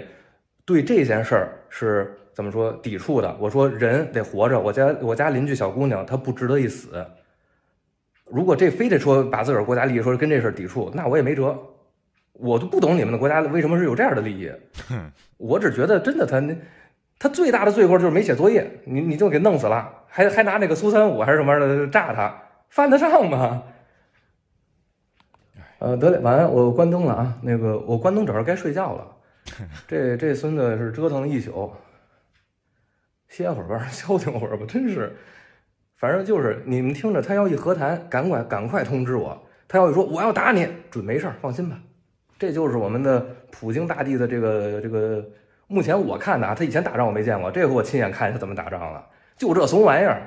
对这件事儿是怎么说抵触的？我说人得活着，我家我家邻居小姑娘她不值得一死。如果这非得说把自个儿国家利益说跟这事儿抵触，那我也没辙。我都不懂你们的国家为什么是有这样的利益。我只觉得真的他他最大的罪过就是没写作业，你你就给弄死了，还还拿那个苏三五还是什么的炸他，犯得上吗？呃，得嘞，晚安，我关灯了啊。那个，我关灯，正好该睡觉了。[laughs] 这这孙子是折腾了一宿，歇会儿吧，[laughs] 消停会儿吧。真是，反正就是你们听着，他要一和谈，赶快赶快通知我。他要一说我要打你，准没事儿，放心吧。这就是我们的普京大帝的这个这个，目前我看的啊，他以前打仗我没见过，这回我亲眼看见他怎么打仗了，就这怂玩意儿。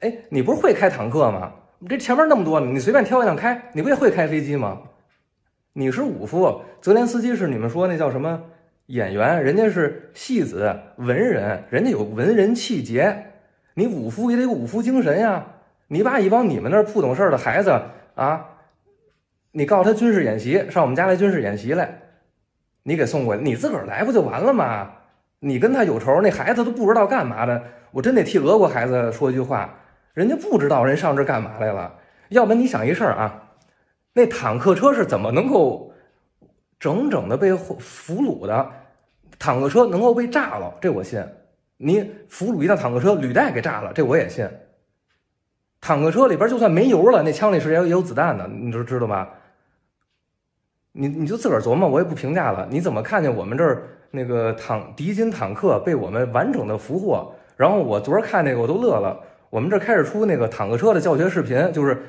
哎，你不是会开坦克吗？你这前面那么多，你随便挑一辆开，你不也会开飞机吗？你是武夫，泽连斯基是你们说那叫什么演员？人家是戏子文人，人家有文人气节。你武夫也得有武夫精神呀！你把一帮你们那儿不懂事的孩子啊，你告诉他军事演习，上我们家来军事演习来，你给送过来，你自个儿来不就完了吗？你跟他有仇，那孩子都不知道干嘛的，我真得替俄国孩子说一句话。人家不知道人上这干嘛来了，要不然你想一事儿啊，那坦克车是怎么能够整整的被俘虏的？坦克车能够被炸了，这我信。你俘虏一辆坦克车，履带给炸了，这我也信。坦克车里边就算没油了，那枪里是也也有子弹的，你都知道吧？你你就自个儿琢磨，我也不评价了。你怎么看见我们这儿那个坦敌军坦克被我们完整的俘获？然后我昨儿看那个我都乐了。我们这开始出那个坦克车的教学视频，就是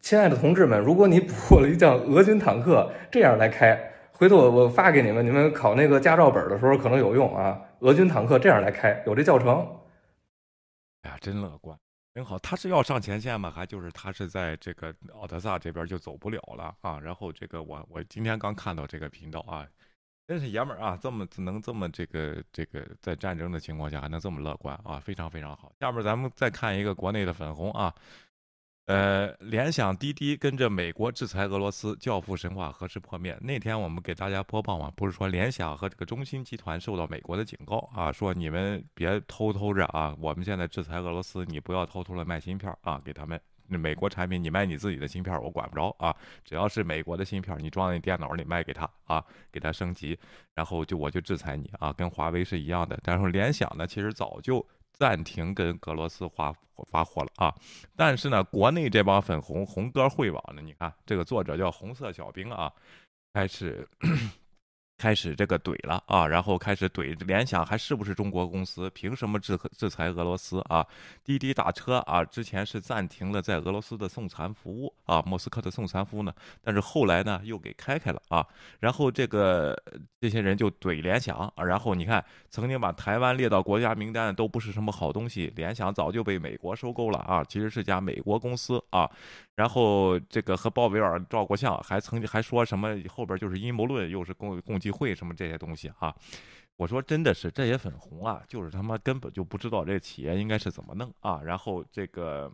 亲爱的同志们，如果你捕获了一辆俄军坦克，这样来开，回头我我发给你们，你们考那个驾照本的时候可能有用啊。俄军坦克这样来开，有这教程。哎呀，真乐观，挺好。他是要上前线吗？还就是他是在这个奥德萨这边就走不了了啊？然后这个我我今天刚看到这个频道啊。真是爷们儿啊，这么能这么这个这个在战争的情况下还能这么乐观啊，非常非常好。下面咱们再看一个国内的粉红啊，呃，联想滴滴跟着美国制裁俄罗斯，教父神话何时破灭？那天我们给大家播报嘛，不是说联想和这个中芯集团受到美国的警告啊，说你们别偷偷着啊，我们现在制裁俄罗斯，你不要偷偷的卖芯片啊，给他们。那美国产品，你卖你自己的芯片，我管不着啊。只要是美国的芯片，你装在电脑里卖给他啊，给他升级，然后就我就制裁你啊，跟华为是一样的。但是联想呢，其实早就暂停跟格罗斯发发货了啊。但是呢，国内这帮粉红红歌会网呢，你看这个作者叫红色小兵啊，开始。开始这个怼了啊，然后开始怼联想还是不是中国公司？凭什么制制裁俄罗斯啊？滴滴打车啊，之前是暂停了在俄罗斯的送餐服务啊，莫斯科的送餐服务呢，但是后来呢又给开开了啊。然后这个这些人就怼联想，然后你看曾经把台湾列到国家名单的都不是什么好东西，联想早就被美国收购了啊，其实是家美国公司啊。然后这个和鲍威尔照过相，还曾经还说什么后边就是阴谋论，又是共共济会什么这些东西啊。我说真的是这些粉红啊，就是他妈根本就不知道这企业应该是怎么弄啊。然后这个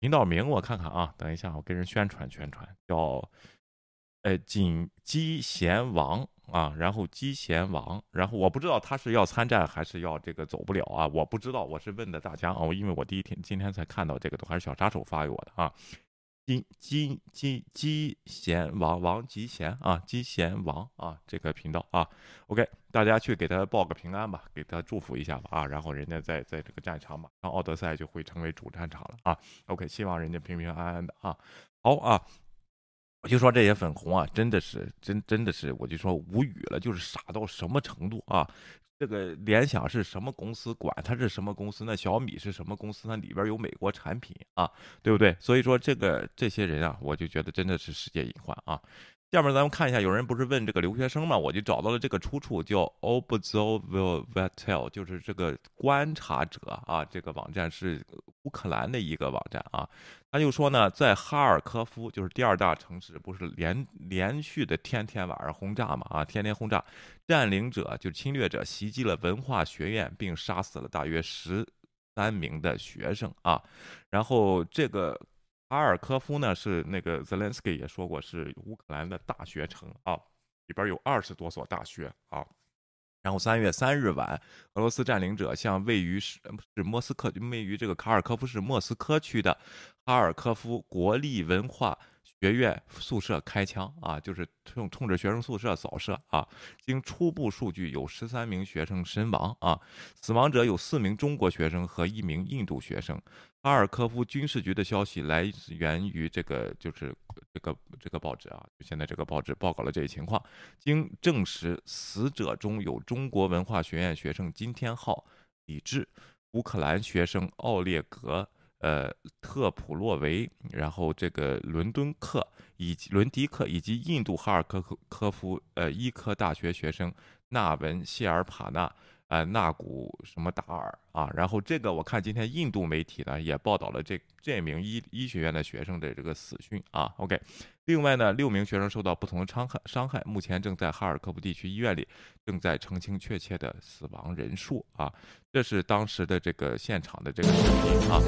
频道名我看看啊，等一下我跟人宣传宣传，叫呃锦鸡贤王啊，然后鸡贤王，然后我不知道他是要参战还是要这个走不了啊，我不知道，我是问的大家啊，我因为我第一天今天才看到这个，都还是小杀手发给我的啊。金金金金贤王王吉贤啊，吉贤王啊，这个频道啊，OK，大家去给他报个平安吧，给他祝福一下吧啊，然后人家在在这个战场嘛，然后奥德赛就会成为主战场了啊，OK，希望人家平平安安的啊，好啊，我就说这些粉红啊，真的是真真的是，我就说无语了，就是傻到什么程度啊。这个联想是什么公司？管它是什么公司？那小米是什么公司？那里边有美国产品啊，对不对？所以说这个这些人啊，我就觉得真的是世界隐患啊。下面咱们看一下，有人不是问这个留学生嘛？我就找到了这个出处，叫 Observatory，就是这个观察者啊。这个网站是乌克兰的一个网站啊。他就说呢，在哈尔科夫，就是第二大城市，不是连连续的天天晚上轰炸嘛？啊，天天轰炸，占领者就是侵略者袭击了文化学院，并杀死了大约十三名的学生啊。然后这个。哈尔科夫呢是那个 Zelensky 也说过是乌克兰的大学城啊，里边有二十多所大学啊。然后三月三日晚，俄罗斯占领者向位于是是莫斯科位于这个卡尔科夫市莫斯科区的哈尔科夫国立文化。学院宿舍开枪啊，就是冲冲着学生宿舍扫射啊。经初步数据，有十三名学生身亡啊，死亡者有四名中国学生和一名印度学生。哈尔科夫军事局的消息来源于这个，就是这个这个报纸啊，现在这个报纸报告了这一情况。经证实，死者中有中国文化学院学生金天浩、李志，乌克兰学生奥列格。呃，特普洛维，然后这个伦敦克以及伦迪克以及印度哈尔科科夫呃医科大学学生纳文谢尔帕纳。呃，纳古什么达尔啊？然后这个我看今天印度媒体呢也报道了这这名医医学院的学生的这个死讯啊。OK，另外呢，六名学生受到不同的伤害，伤害目前正在哈尔科夫地区医院里，正在澄清确切的死亡人数啊。这是当时的这个现场的这个视频啊。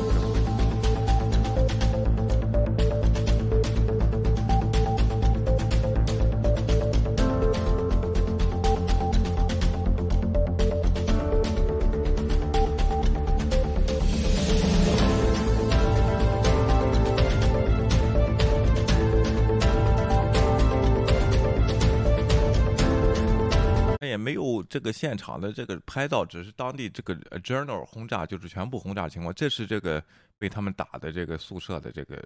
这个现场的这个拍到，只是当地这个 journal 轰炸，就是全部轰炸情况。这是这个被他们打的这个宿舍的这个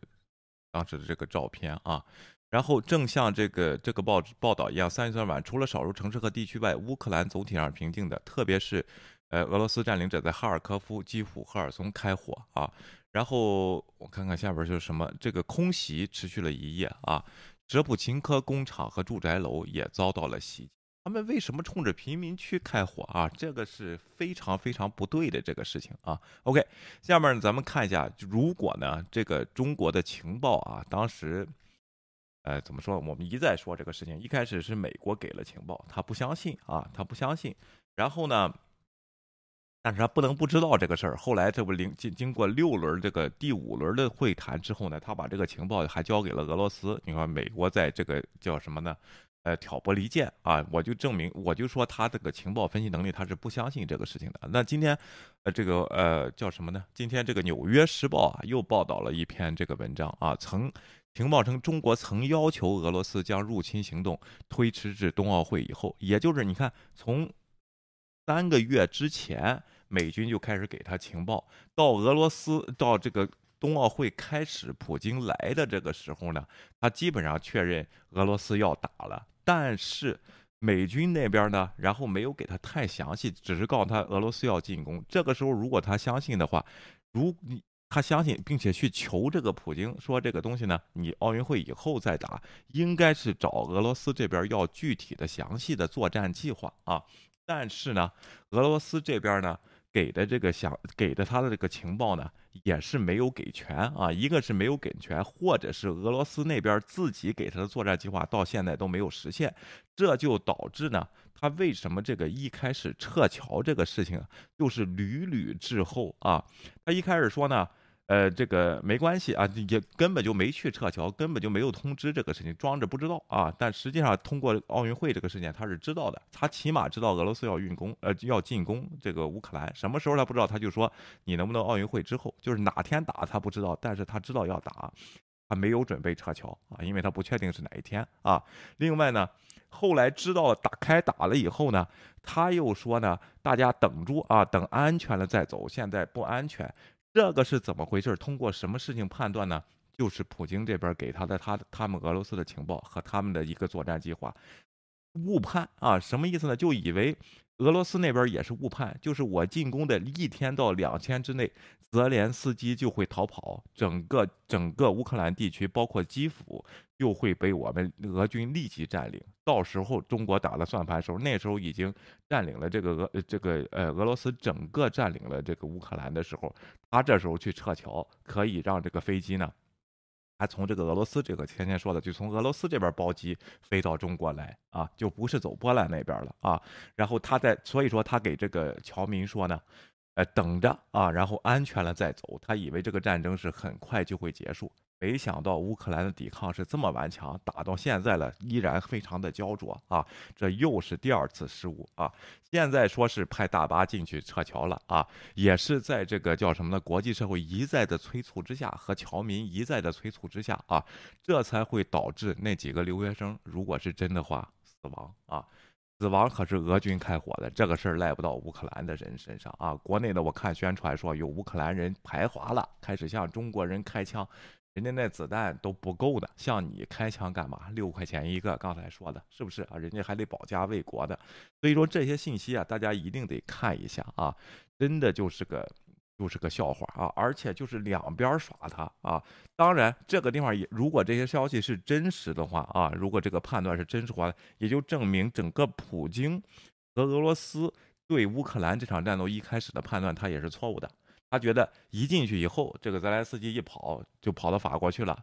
当时的这个照片啊。然后正像这个这个报纸报道一样，三月三晚，除了少数城市和地区外，乌克兰总体上平静的，特别是呃俄罗斯占领者在哈尔科夫、基辅、赫尔松开火啊。然后我看看下边就是什么，这个空袭持续了一夜啊，哲普琴科工厂和住宅楼也遭到了袭击。他们为什么冲着贫民区开火啊？这个是非常非常不对的这个事情啊。OK，下面咱们看一下，如果呢这个中国的情报啊，当时，呃，怎么说？我们一再说这个事情，一开始是美国给了情报，他不相信啊，他不相信。然后呢，但是他不能不知道这个事儿。后来这不经经经过六轮这个第五轮的会谈之后呢，他把这个情报还交给了俄罗斯。你看，美国在这个叫什么呢？呃，挑拨离间啊！我就证明，我就说他这个情报分析能力，他是不相信这个事情的。那今天，呃，这个呃叫什么呢？今天这个《纽约时报》啊，又报道了一篇这个文章啊，曾情报称中国曾要求俄罗斯将入侵行动推迟至冬奥会以后，也就是你看，从三个月之前，美军就开始给他情报，到俄罗斯到这个。冬奥会开始，普京来的这个时候呢，他基本上确认俄罗斯要打了，但是美军那边呢，然后没有给他太详细，只是告诉他俄罗斯要进攻。这个时候，如果他相信的话，如你他相信，并且去求这个普京说这个东西呢，你奥运会以后再打，应该是找俄罗斯这边要具体的、详细的作战计划啊。但是呢，俄罗斯这边呢。给的这个想给的他的这个情报呢，也是没有给全啊，一个是没有给全，或者是俄罗斯那边自己给他的作战计划到现在都没有实现，这就导致呢，他为什么这个一开始撤侨这个事情就是屡屡滞后啊？他一开始说呢，呃，这个没关系啊，也根本就没去撤侨，根本就没有通知这个事情，装着不知道啊。但实际上，通过奥运会这个事件，他是知道的，他起码知道俄罗斯要运攻，呃，要进攻这个乌克兰。什么时候他不知道，他就说你能不能奥运会之后，就是哪天打他不知道，但是他知道要打，他没有准备撤侨啊，因为他不确定是哪一天啊。另外呢，后来知道打开打了以后呢，他又说呢，大家等住啊，等安全了再走，现在不安全。这个是怎么回事？通过什么事情判断呢？就是普京这边给他的他他们俄罗斯的情报和他们的一个作战计划误判啊？什么意思呢？就以为俄罗斯那边也是误判，就是我进攻的一天到两天之内，泽连斯基就会逃跑，整个整个乌克兰地区，包括基辅。就会被我们俄军立即占领。到时候中国打了算盘时候，那时候已经占领了这个俄这个呃俄罗斯整个占领了这个乌克兰的时候，他这时候去撤侨，可以让这个飞机呢，还从这个俄罗斯这个天天说的，就从俄罗斯这边包机飞到中国来啊，就不是走波兰那边了啊。然后他在所以说他给这个侨民说呢，呃等着啊，然后安全了再走。他以为这个战争是很快就会结束。没想到乌克兰的抵抗是这么顽强，打到现在了依然非常的焦灼啊！这又是第二次失误啊！现在说是派大巴进去撤侨了啊，也是在这个叫什么呢？国际社会一再的催促之下，和侨民一再的催促之下啊，这才会导致那几个留学生，如果是真的话，死亡啊！死亡可是俄军开火的，这个事儿赖不到乌克兰的人身上啊！国内的我看宣传说有乌克兰人排华了，开始向中国人开枪。人家那子弹都不够的，像你开枪干嘛？六块钱一个，刚才说的是不是啊？人家还得保家卫国的，所以说这些信息啊，大家一定得看一下啊，真的就是个就是个笑话啊，而且就是两边耍他啊。当然，这个地方也如果这些消息是真实的话啊，如果这个判断是真实话，也就证明整个普京和俄罗斯对乌克兰这场战斗一开始的判断，他也是错误的。他觉得一进去以后，这个泽连斯基一跑就跑到法国去了，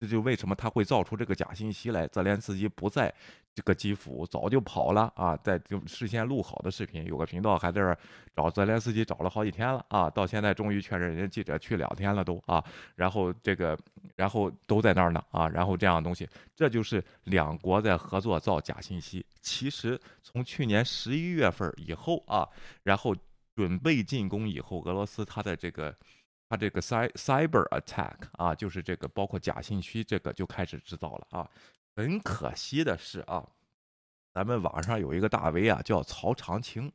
这就为什么他会造出这个假信息来？泽连斯基不在这个基辅，早就跑了啊！在就事先录好的视频，有个频道还在这找泽连斯基找了好几天了啊！到现在终于确认，人家记者去两天了都啊！然后这个，然后都在那儿呢啊！然后这样东西，这就是两国在合作造假信息。其实从去年十一月份以后啊，然后。准备进攻以后，俄罗斯它的这个，它这个 cy cyber attack 啊，就是这个包括假信息这个就开始制造了啊。很可惜的是啊，咱们网上有一个大 V 啊，叫曹长青，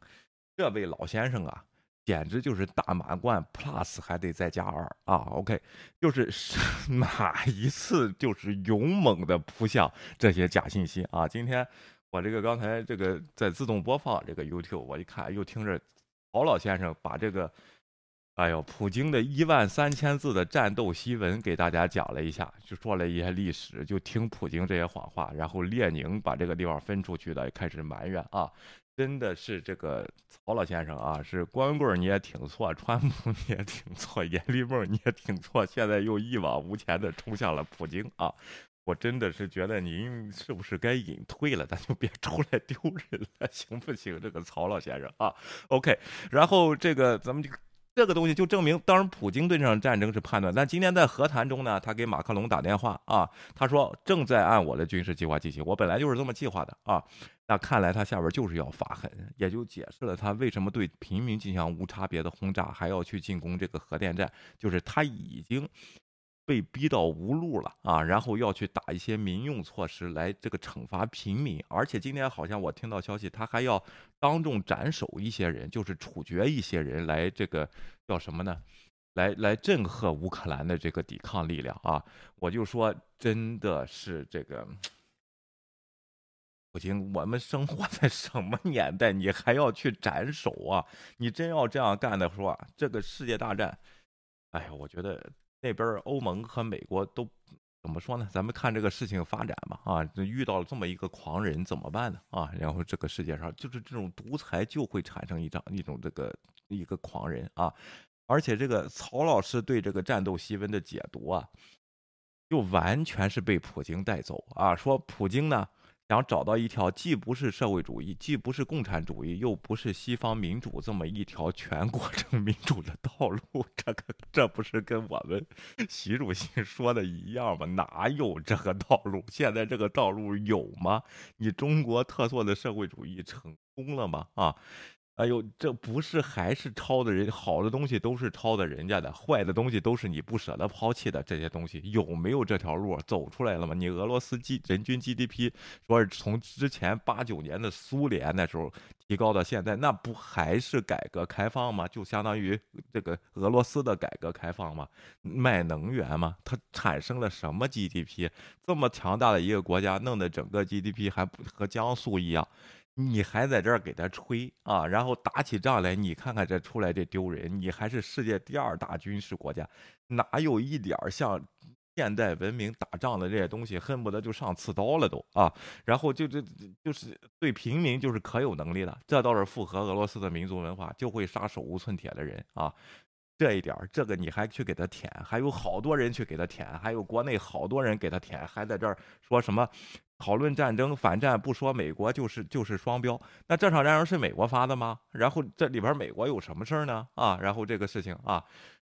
这位老先生啊，简直就是大满贯 plus 还得再加二啊。OK，就是 [laughs] 哪一次就是勇猛的扑向这些假信息啊。今天我这个刚才这个在自动播放这个 YouTube，我一看又听着。曹老先生把这个，哎呦，普京的一万三千字的战斗檄文给大家讲了一下，就说了一些历史，就听普京这些谎话。然后列宁把这个地方分出去的，开始埋怨啊，真的是这个曹老先生啊，是光棍你也挺错，川普你也挺错，阎立梦你也挺错，现在又一往无前的冲向了普京啊。我真的是觉得您是不是该隐退了？咱就别出来丢人了，行不行？这个曹老先生啊，OK。然后这个咱们这个这个东西就证明，当然普京对这场战争是判断，但今天在和谈中呢，他给马克龙打电话啊，他说正在按我的军事计划进行，我本来就是这么计划的啊。那看来他下边就是要发狠，也就解释了他为什么对平民进行无差别的轰炸，还要去进攻这个核电站，就是他已经。被逼到无路了啊，然后要去打一些民用措施来这个惩罚平民，而且今天好像我听到消息，他还要当众斩首一些人，就是处决一些人来这个叫什么呢？来来震慑乌克兰的这个抵抗力量啊！我就说真的是这个不行，我们生活在什么年代？你还要去斩首啊？你真要这样干的话，这个世界大战，哎呀，我觉得。那边欧盟和美国都怎么说呢？咱们看这个事情发展吧。啊，遇到了这么一个狂人怎么办呢？啊，然后这个世界上就是这种独裁就会产生一张一种这个一个狂人啊。而且这个曹老师对这个战斗檄文的解读啊，就完全是被普京带走啊。说普京呢想找到一条既不是社会主义，既不是共产主义，又不是西方民主这么一条全过程民主的道路，这个这不是跟我们习主席说的一样吗？哪有这个道路？现在这个道路有吗？你中国特色的社会主义成功了吗？啊？哎呦，这不是还是抄的人好的东西都是抄的人家的，坏的东西都是你不舍得抛弃的这些东西，有没有这条路走出来了吗？你俄罗斯 G 人均 GDP 说是从之前八九年的苏联那时候提高到现在，那不还是改革开放吗？就相当于这个俄罗斯的改革开放吗？卖能源吗？它产生了什么 GDP？这么强大的一个国家，弄得整个 GDP 还不和江苏一样。你还在这儿给他吹啊？然后打起仗来，你看看这出来这丢人！你还是世界第二大军事国家，哪有一点像现代文明打仗的这些东西？恨不得就上刺刀了都啊！然后就就就是对平民就是可有能力的，这倒是符合俄罗斯的民族文化，就会杀手无寸铁的人啊！这一点这个你还去给他舔，还有好多人去给他舔，还有国内好多人给他舔，还在这儿说什么？讨论战争反战不说美国就是就是双标，那这场战争是美国发的吗？然后这里边美国有什么事儿呢？啊，然后这个事情啊，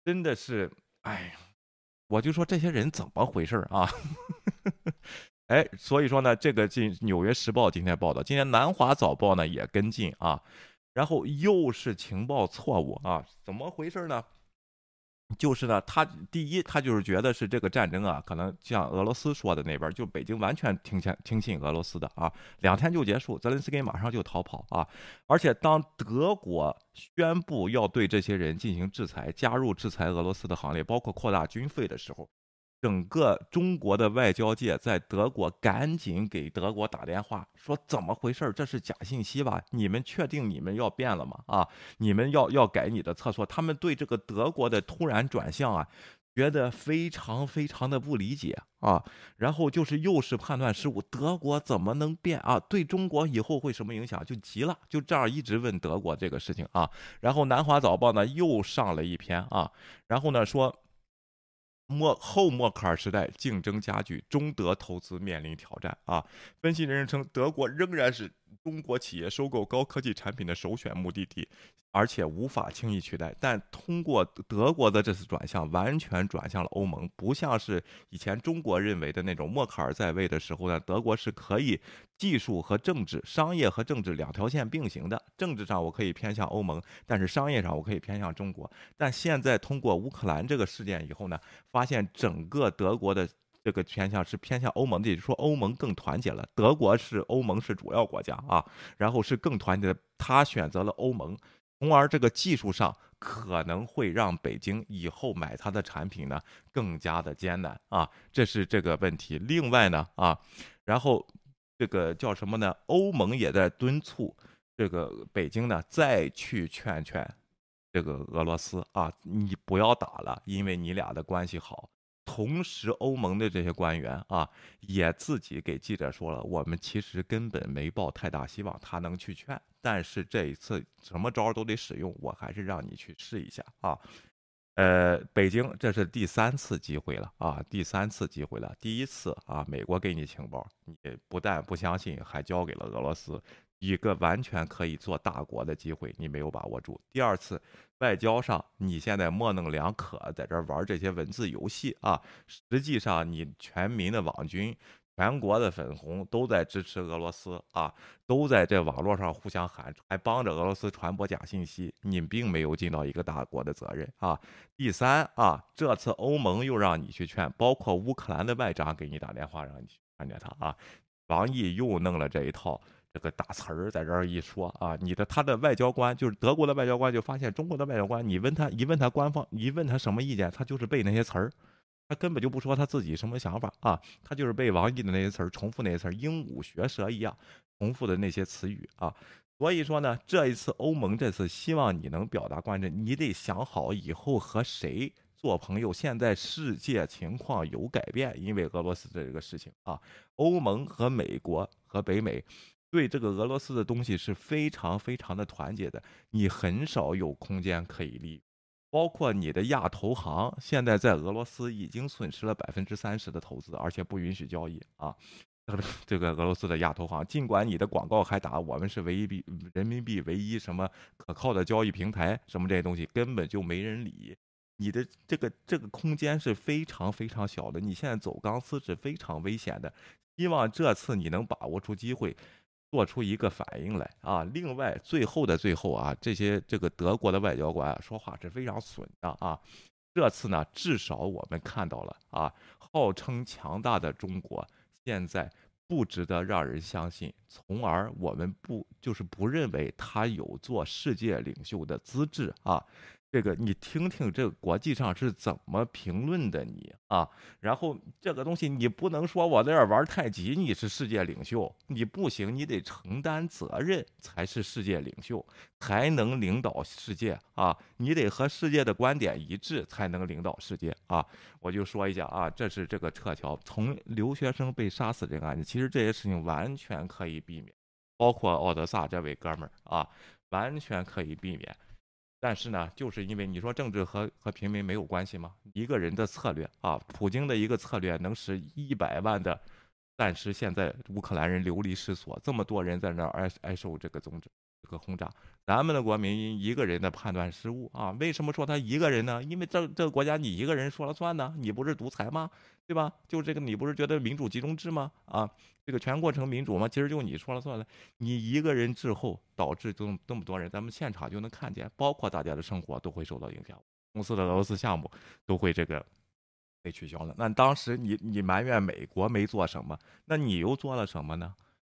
真的是，哎，我就说这些人怎么回事啊？[laughs] 哎，所以说呢，这个《今纽约时报》今天报道，今天《南华早报》呢也跟进啊，然后又是情报错误啊，怎么回事呢？就是呢，他第一，他就是觉得是这个战争啊，可能像俄罗斯说的那边，就北京完全听信听信俄罗斯的啊，两天就结束，泽连斯基马上就逃跑啊。而且当德国宣布要对这些人进行制裁，加入制裁俄罗斯的行列，包括扩大军费的时候。整个中国的外交界在德国赶紧给德国打电话，说怎么回事？这是假信息吧？你们确定你们要变了吗？啊，你们要要改你的厕所？他们对这个德国的突然转向啊，觉得非常非常的不理解啊。然后就是又是判断失误，德国怎么能变啊？对中国以后会什么影响？就急了，就这样一直问德国这个事情啊。然后南华早报呢又上了一篇啊，然后呢说。默后默克尔时代竞争加剧，中德投资面临挑战啊！分析人士称，德国仍然是。中国企业收购高科技产品的首选目的地，而且无法轻易取代。但通过德国的这次转向，完全转向了欧盟，不像是以前中国认为的那种默克尔在位的时候呢，德国是可以技术和政治、商业和政治两条线并行的。政治上我可以偏向欧盟，但是商业上我可以偏向中国。但现在通过乌克兰这个事件以后呢，发现整个德国的。这个偏向是偏向欧盟的，也就是说欧盟更团结了。德国是欧盟是主要国家啊，然后是更团结的，他选择了欧盟，从而这个技术上可能会让北京以后买他的产品呢更加的艰难啊，这是这个问题。另外呢啊，然后这个叫什么呢？欧盟也在敦促这个北京呢再去劝劝这个俄罗斯啊，你不要打了，因为你俩的关系好。同时，欧盟的这些官员啊，也自己给记者说了，我们其实根本没抱太大希望他能去劝，但是这一次什么招都得使用，我还是让你去试一下啊。呃，北京这是第三次机会了啊，第三次机会了。第一次啊，美国给你情报，你不但不相信，还交给了俄罗斯。一个完全可以做大国的机会，你没有把握住。第二次，外交上你现在模棱两可，在这玩这些文字游戏啊，实际上你全民的网军、全国的粉红都在支持俄罗斯啊，都在这网络上互相喊，还帮着俄罗斯传播假信息。你并没有尽到一个大国的责任啊。第三啊，这次欧盟又让你去劝，包括乌克兰的外长给你打电话让你去劝劝他啊。王毅又弄了这一套。这个大词儿在这儿一说啊，你的他的外交官就是德国的外交官，就发现中国的外交官，你问他一问他官方一问他什么意见，他就是背那些词儿，他根本就不说他自己什么想法啊，他就是背王毅的那些词儿，重复那些词儿，鹦鹉学舌一样重复的那些词语啊。所以说呢，这一次欧盟这次希望你能表达关注，你得想好以后和谁做朋友。现在世界情况有改变，因为俄罗斯这个事情啊，欧盟和美国和北美。对这个俄罗斯的东西是非常非常的团结的，你很少有空间可以利，包括你的亚投行现在在俄罗斯已经损失了百分之三十的投资，而且不允许交易啊。这个俄罗斯的亚投行，尽管你的广告还打我们是唯一币人民币唯一什么可靠的交易平台，什么这些东西根本就没人理。你的这个这个空间是非常非常小的，你现在走钢丝是非常危险的。希望这次你能把握住机会，做出一个反应来啊！另外，最后的最后啊，这些这个德国的外交官说话是非常损的啊。这次呢，至少我们看到了啊，号称强大的中国现在不值得让人相信，从而我们不就是不认为他有做世界领袖的资质啊。这个你听听，这个国际上是怎么评论的你啊？然后这个东西你不能说我在这玩太极，你是世界领袖，你不行，你得承担责任才是世界领袖，才能领导世界啊！你得和世界的观点一致，才能领导世界啊！我就说一下啊，这是这个撤侨，从留学生被杀死这个案子，其实这些事情完全可以避免，包括奥德萨这位哥们儿啊，完全可以避免。但是呢，就是因为你说政治和和平民没有关系吗？一个人的策略啊，普京的一个策略能使一百万的暂时现在乌克兰人流离失所，这么多人在那儿挨挨受这个宗旨这个轰炸，咱们的国民因一个人的判断失误啊，为什么说他一个人呢？因为这这个国家你一个人说了算呢？你不是独裁吗？对吧？就这个你不是觉得民主集中制吗？啊？这个全过程民主吗，其实就你说了算了。你一个人滞后，导致这么这么多人，咱们现场就能看见，包括大家的生活都会受到影响，公司的俄罗斯项目都会这个被取消了。那当时你你埋怨美国没做什么，那你又做了什么呢？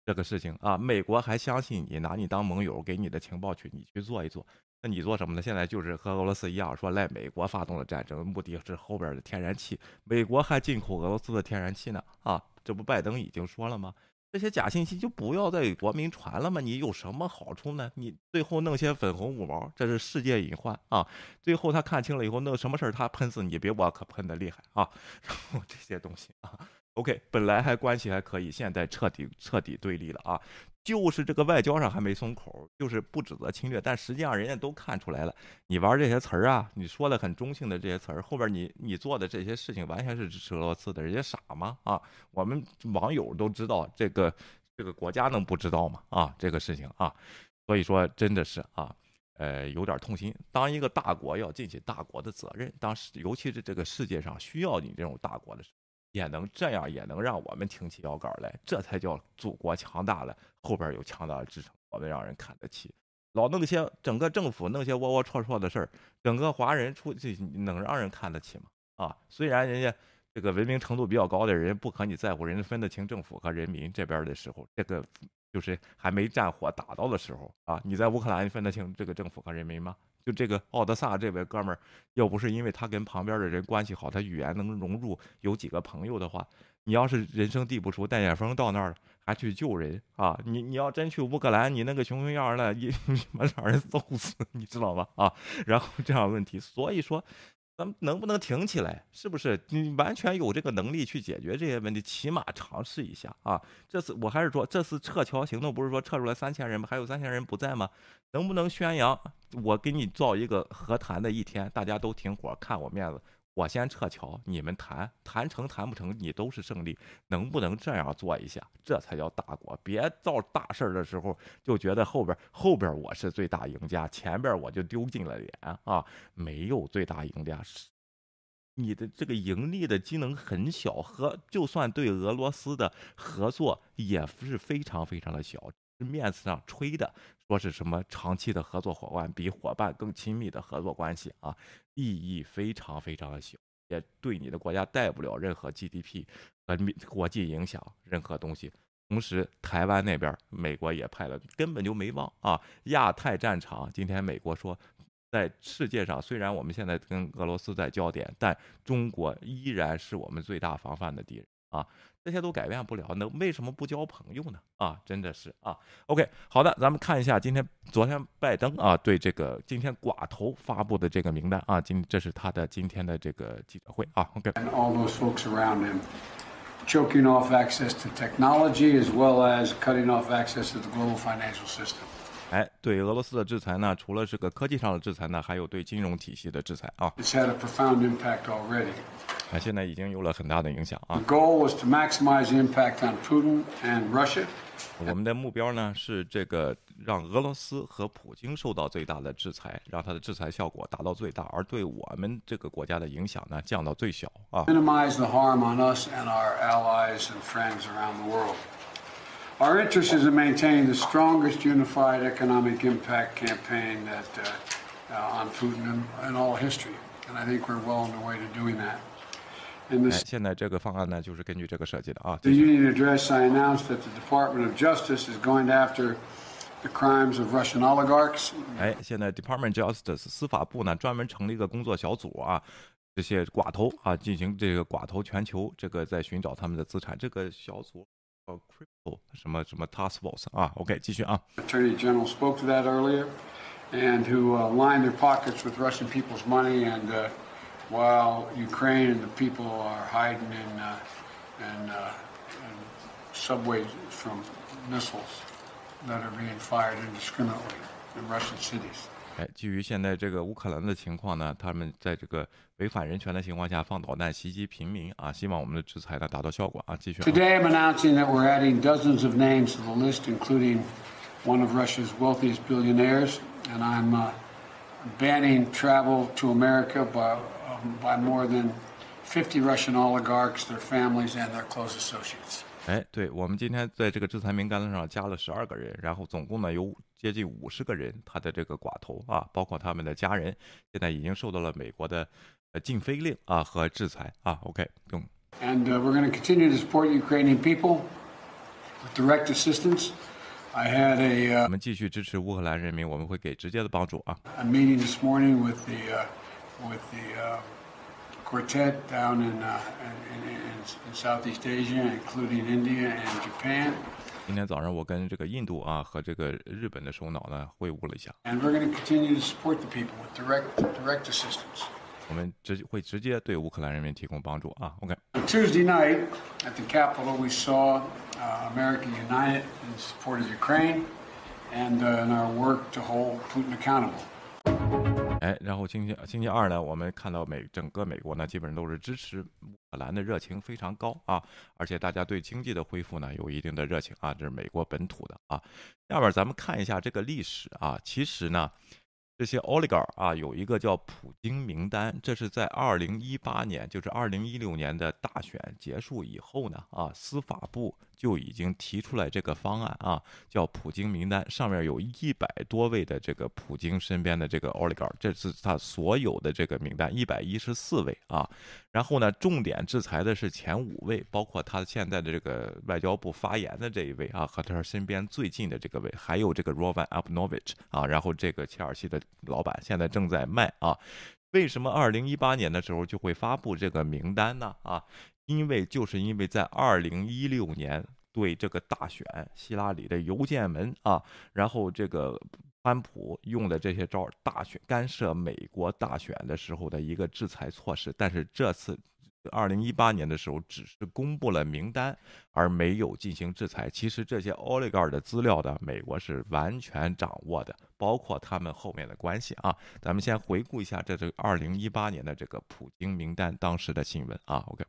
这个事情啊，美国还相信你，拿你当盟友，给你的情报去你去做一做。那你做什么呢？现在就是和俄罗斯一样，说赖美国发动了战争，目的是后边的天然气，美国还进口俄罗斯的天然气呢啊。这不拜登已经说了吗？这些假信息就不要再给国民传了吗？你有什么好处呢？你最后弄些粉红五毛，这是世界隐患啊！最后他看清了以后，弄什么事儿他喷死你，比我可喷的厉害啊！[laughs] 然后这些东西啊，OK，本来还关系还可以，现在彻底彻底对立了啊！就是这个外交上还没松口，就是不指责侵略，但实际上人家都看出来了，你玩这些词儿啊，你说的很中性的这些词儿，后边你你做的这些事情完全是支持俄罗斯的，人家傻吗？啊，我们网友都知道这个这个国家能不知道吗？啊，这个事情啊，所以说真的是啊，呃，有点痛心。当一个大国要尽起大国的责任，当时尤其是这个世界上需要你这种大国的时候。也能这样，也能让我们挺起腰杆来，这才叫祖国强大了。后边有强大的支撑，我们让人看得起。老弄些整个政府弄些龌龊龊龊的事儿，整个华人出去能让人看得起吗？啊，虽然人家这个文明程度比较高的人不可你在乎，人家分得清政府和人民这边的时候，这个就是还没战火打到的时候啊，你在乌克兰你分得清这个政府和人民吗？就这个奥德萨这位哥们儿，要不是因为他跟旁边的人关系好，他语言能融入，有几个朋友的话，你要是人生地不熟，戴眼风到那儿还去救人啊？你你要真去乌克兰，你那个熊熊样儿的，你 [laughs] 你妈让人揍死，你知道吧？啊，然后这样问题，所以说。咱们能不能挺起来？是不是你完全有这个能力去解决这些问题？起码尝试一下啊！这次我还是说，这次撤侨行动不是说撤出来三千人吗？还有三千人不在吗？能不能宣扬我给你造一个和谈的一天，大家都停火，看我面子？我先撤侨，你们谈谈成谈不成，你都是胜利。能不能这样做一下？这才叫大国。别造大事儿的时候就觉得后边后边我是最大赢家，前边我就丢尽了脸啊！没有最大赢家，是你的这个盈利的机能很小，和就算对俄罗斯的合作也是非常非常的小。面子上吹的，说是什么长期的合作伙伴，比伙伴更亲密的合作关系啊，意义非常非常的小，也对你的国家带不了任何 GDP 和国际影响任何东西。同时，台湾那边美国也派了，根本就没忘啊。亚太战场，今天美国说，在世界上虽然我们现在跟俄罗斯在焦点，但中国依然是我们最大防范的敌人。啊，这些都改变不了，那为什么不交朋友呢？啊，真的是啊。OK，好的，咱们看一下今天、昨天拜登啊对这个今天寡头发布的这个名单啊，今这是他的今天的这个记者会啊。OK。And all those folks around him choking off access to technology as well as cutting off access to the global financial system。哎，对俄罗斯的制裁呢，除了这个科技上的制裁呢，还有对金融体系的制裁啊。It's had a profound impact already. 啊，现在已经有了很大的影响啊。The goal was to maximize the impact on Putin and Russia. 我们的目标呢是这个让俄罗斯和普京受到最大的制裁，让它的制裁效果达到最大，而对我们这个国家的影响呢降到最小啊。Minimize the harm on us and our allies and friends around the world. Our interest is in maintaining the strongest unified economic impact campaign that uh, uh, on Putin in, in all history, and I think we're well on the way to doing that. 哎，现在这个方案呢，就是根据这个设计的啊。 The union address, I announced that the Department of Justice is going after the crimes of Russian oligarchs. 哎，现在 Department Justice 司法部呢专门成立一个工作小组啊，这些寡头啊进行这个寡头全球这个在寻找他们的资产。这个小组叫 Crypto 什么什么 Task Force 啊。OK，继续啊。 Attorney General spoke to that earlier, and who uh, line their pockets with Russian people's money, and uh, while Ukraine and the people are hiding in, uh, in, uh, in subways from missiles that are being fired indiscriminately in Russian cities. 哎，基于现在这个乌克兰的情况呢，他们在这个违反人权的情况下放导弹袭击平民啊，希望我们的制裁呢达到效果啊。继续、啊。 Today, I'm announcing that we're adding dozens of names to the list, including one of Russia's wealthiest billionaires, and I'm uh, banning travel to America by, um, by more than 50 Russian oligarchs, their families, and their close associates. 哎，对我们今天在这个制裁名单上加了十二个人，然后总共呢有接近五十个人，他的这个寡头啊，包括他们的家人，现在已经受到了美国的呃禁飞令啊和制裁啊。OK，用。And uh, we're going to continue to support Ukrainian people with direct assistance. I had a, 我们继续支持乌克兰人民，我们会给直接的帮助啊。a meeting this morning with the uh, with the uh, quartet down in, uh, in, in, in Southeast Asia, including India and Japan. 今天早上我跟这个印度啊和这个日本的首脑呢会晤了一下， And we're going to continue to support the people with direct direct assistance. 我们直会直接对乌克兰人民提供帮助啊。OK， Tuesday night at the Capitol, we saw uh, America united in support of Ukraine and uh, in our work to hold Putin accountable. 哎，然后星期星期二呢，我们看到美整个美国呢，基本上都是支持乌克兰的热情非常高啊，而且大家对经济的恢复呢有一定的热情啊，这是美国本土的啊。下面咱们看一下这个历史啊，其实呢。这些 oligar 啊，有一个叫普京名单，这是在二零一八年，就是二零一六年的大选结束以后呢，啊，司法部就已经提出来这个方案啊，叫普京名单，上面有一百多位的这个普京身边的这个 oligar，这是他所有的这个名单，一百一十四位啊。然后呢，重点制裁的是前五位，包括他现在的这个外交部发言的这一位啊，和他身边最近的这个位，还有这个 Rovan Abramovich 啊，然后这个切尔西的老板现在正在卖啊。为什么二零一八年的时候就会发布这个名单呢？啊，因为就是因为在二零一六年对这个大选希拉里的邮件门啊，然后这个。川普用的这些招，大选干涉美国大选的时候的一个制裁措施，但是这次，二零一八年的时候只是公布了名单，而没有进行制裁。其实这些 oligar 的资料的，美国是完全掌握的，包括他们后面的关系啊。咱们先回顾一下这这二零一八年的这个普京名单当时的新闻啊。OK。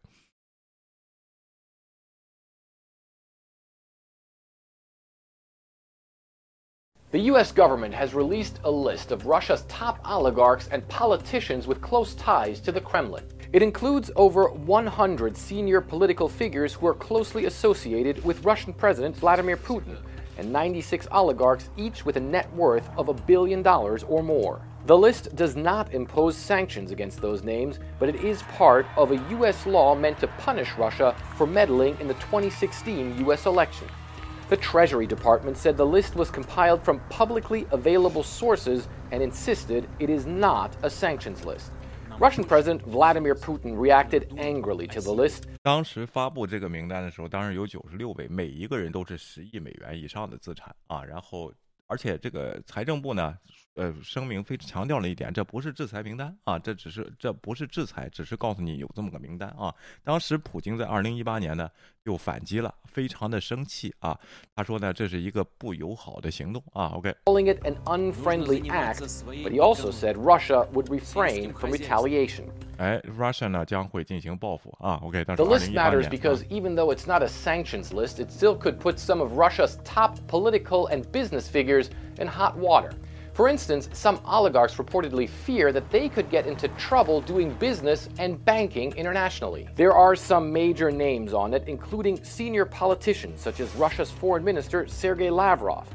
The U.S. government has released a list of Russia's top oligarchs and politicians with close ties to the Kremlin. It includes over 100 senior political figures who are closely associated with Russian President Vladimir Putin, and 96 oligarchs, each with a net worth of a billion dollars or more. The list does not impose sanctions against those names, but it is part of a U.S. law meant to punish Russia for meddling in the 2016 U.S. election. The Treasury Department said the list was compiled from publicly available sources and insisted it is not a sanctions list. Russian President Vladimir Putin reacted angrily to the list. 当时发布这个名单的时候，当时有九十六位，每一个人都是十亿美元以上的资产啊。然后，而且这个财政部呢， 呃，声明非常强调了一点，这不是制裁名单啊，这只是这不是制裁，只是告诉你有这么个名单啊。当时普京在二零一八年呢， 又反击了，非常的生气啊。他说呢，这是一个不友好的行动啊。OK。Calling it an unfriendly act, but he also said Russia would refrain from retaliation. 哎，Russia 呢将会进行报复啊。OK，但是 The list matters because even though it's not a sanctions list, it still could put some of Russia's top political and business figures in hot water. For instance, some oligarchs reportedly fear that they could get into trouble doing business and banking internationally. There are some major names on it, including senior politicians such as Russia's foreign minister Sergei Lavrov.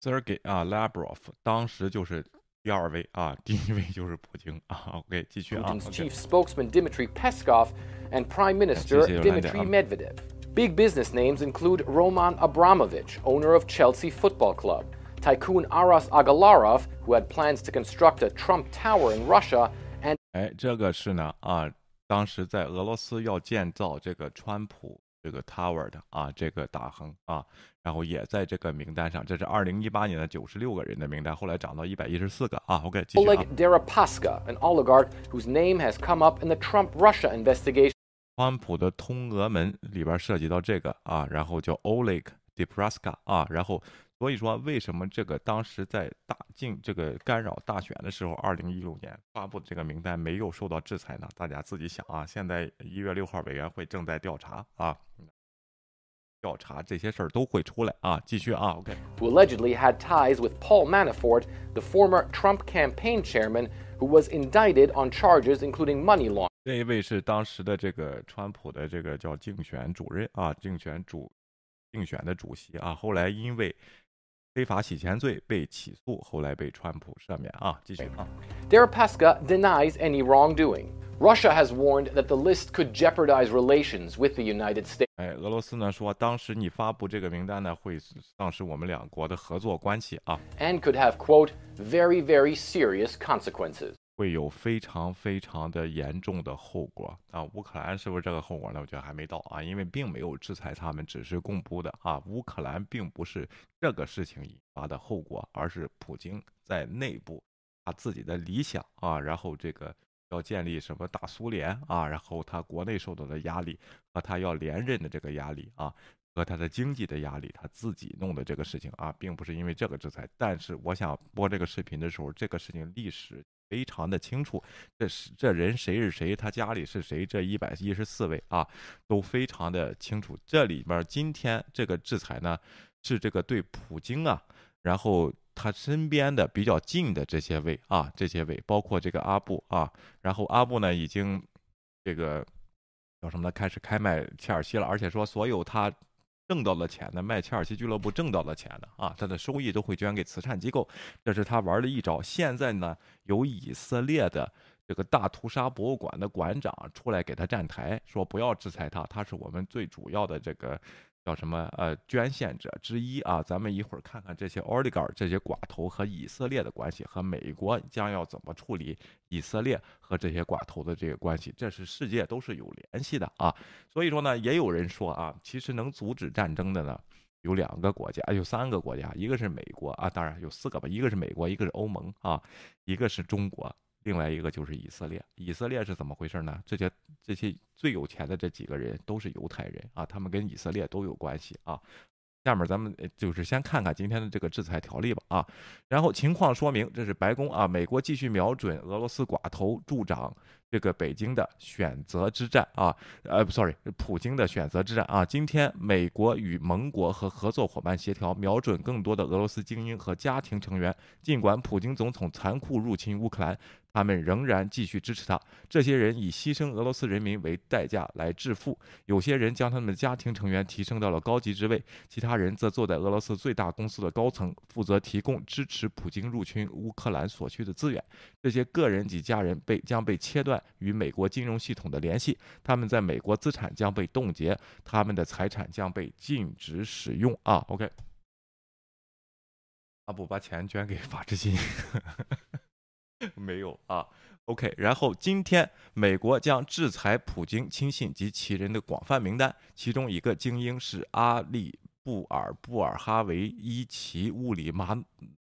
Sergei 啊，Lavrov 当时就是第二位啊，第一位就是普京啊。OK，继续啊。Putin's [laughs] chief spokesman Dmitry Peskov and Prime Minister Dmitry Medvedev. Big business names include Roman Abramovich, owner of Chelsea Football Club tycoon Aras Agalarov, who had plans to construct a Trump Tower in Russia, and 哎，这个是呢啊，当时在俄罗斯要建造这个川普这个 Tower 的啊，这个大亨啊，然后也在这个名单上。这是二零一八年的九十六个人的名单，后来涨到一百一十四个啊。OK，继续啊。Oleg Deripaska, an oligarch whose name has come up in the Trump-Russia investigation. 川普的通俄门里边涉及到这个啊，然后叫 Oleg Deripaska 啊，然后。 所以说，为什么这个当时在大进这个干扰大选的时候，二零一六年发布的这个名单没有受到制裁呢？大家自己想啊。现在一月六号委员会正在调查啊，调查这些事儿都会出来啊。继续啊，OK。Who allegedly had ties with Paul Manafort, the former Trump campaign chairman, who was indicted on charges including money laundering。这一位是当时的这个川普的这个叫竞选主任啊，竞选主竞选的主席啊，后来因为。非法洗钱罪被起诉，后来被川普赦免啊。继续啊。Deripaska denies any wrongdoing. Russia has warned that the list could jeopardize relations with the United States. 哎，俄罗斯呢说，当时你发布这个名单呢，会丧失我们两国的合作关系啊。And could have quote very very serious consequences. 会有非常非常的严重的后果啊！乌克兰是不是这个后果呢？我觉得还没到啊，因为并没有制裁他们，只是公布的啊。乌克兰并不是这个事情引发的后果，而是普京在内部他自己的理想啊，然后这个要建立什么大苏联啊，然后他国内受到的压力和他要连任的这个压力啊，和他的经济的压力，他自己弄的这个事情啊，并不是因为这个制裁。但是我想播这个视频的时候，这个事情历史。非常的清楚，这是这人谁是谁，他家里是谁，这一百一十四位啊，都非常的清楚。这里面今天这个制裁呢，是这个对普京啊，然后他身边的比较近的这些位啊，这些位包括这个阿布啊，然后阿布呢已经这个叫什么呢？开始开卖切尔西了，而且说所有他。挣到了钱的？卖切尔西俱乐部挣到了钱的？啊，他的收益都会捐给慈善机构，这是他玩的一招。现在呢，有以色列的这个大屠杀博物馆的馆长出来给他站台，说不要制裁他，他是我们最主要的这个。叫什么？呃，捐献者之一啊，咱们一会儿看看这些 oligar 这些寡头和以色列的关系，和美国将要怎么处理以色列和这些寡头的这个关系，这是世界都是有联系的啊。所以说呢，也有人说啊，其实能阻止战争的呢，有两个国家，有三个国家，一个是美国啊，当然有四个吧，一个是美国，一个是欧盟啊，一个是中国。另外一个就是以色列，以色列是怎么回事呢？这些这些最有钱的这几个人都是犹太人啊，他们跟以色列都有关系啊。下面咱们就是先看看今天的这个制裁条例吧啊。然后情况说明，这是白宫啊，美国继续瞄准俄罗斯寡头助长。这个北京的选择之战啊，呃，不，sorry，普京的选择之战啊。今天，美国与盟国和合作伙伴协调，瞄准更多的俄罗斯精英和家庭成员。尽管普京总统残酷入侵乌克兰，他们仍然继续支持他。这些人以牺牲俄罗斯人民为代价来致富。有些人将他们的家庭成员提升到了高级职位，其他人则坐在俄罗斯最大公司的高层，负责提供支持普京入侵乌克兰所需的资源。这些个人及家人被将被切断。与美国金融系统的联系，他们在美国资产将被冻结，他们的财产将被禁止使用啊。OK，阿布把钱捐给法治基金，[laughs] 没有啊。OK，然后今天美国将制裁普京亲信及其人的广泛名单，其中一个精英是阿利。布尔布尔哈维伊奇乌里马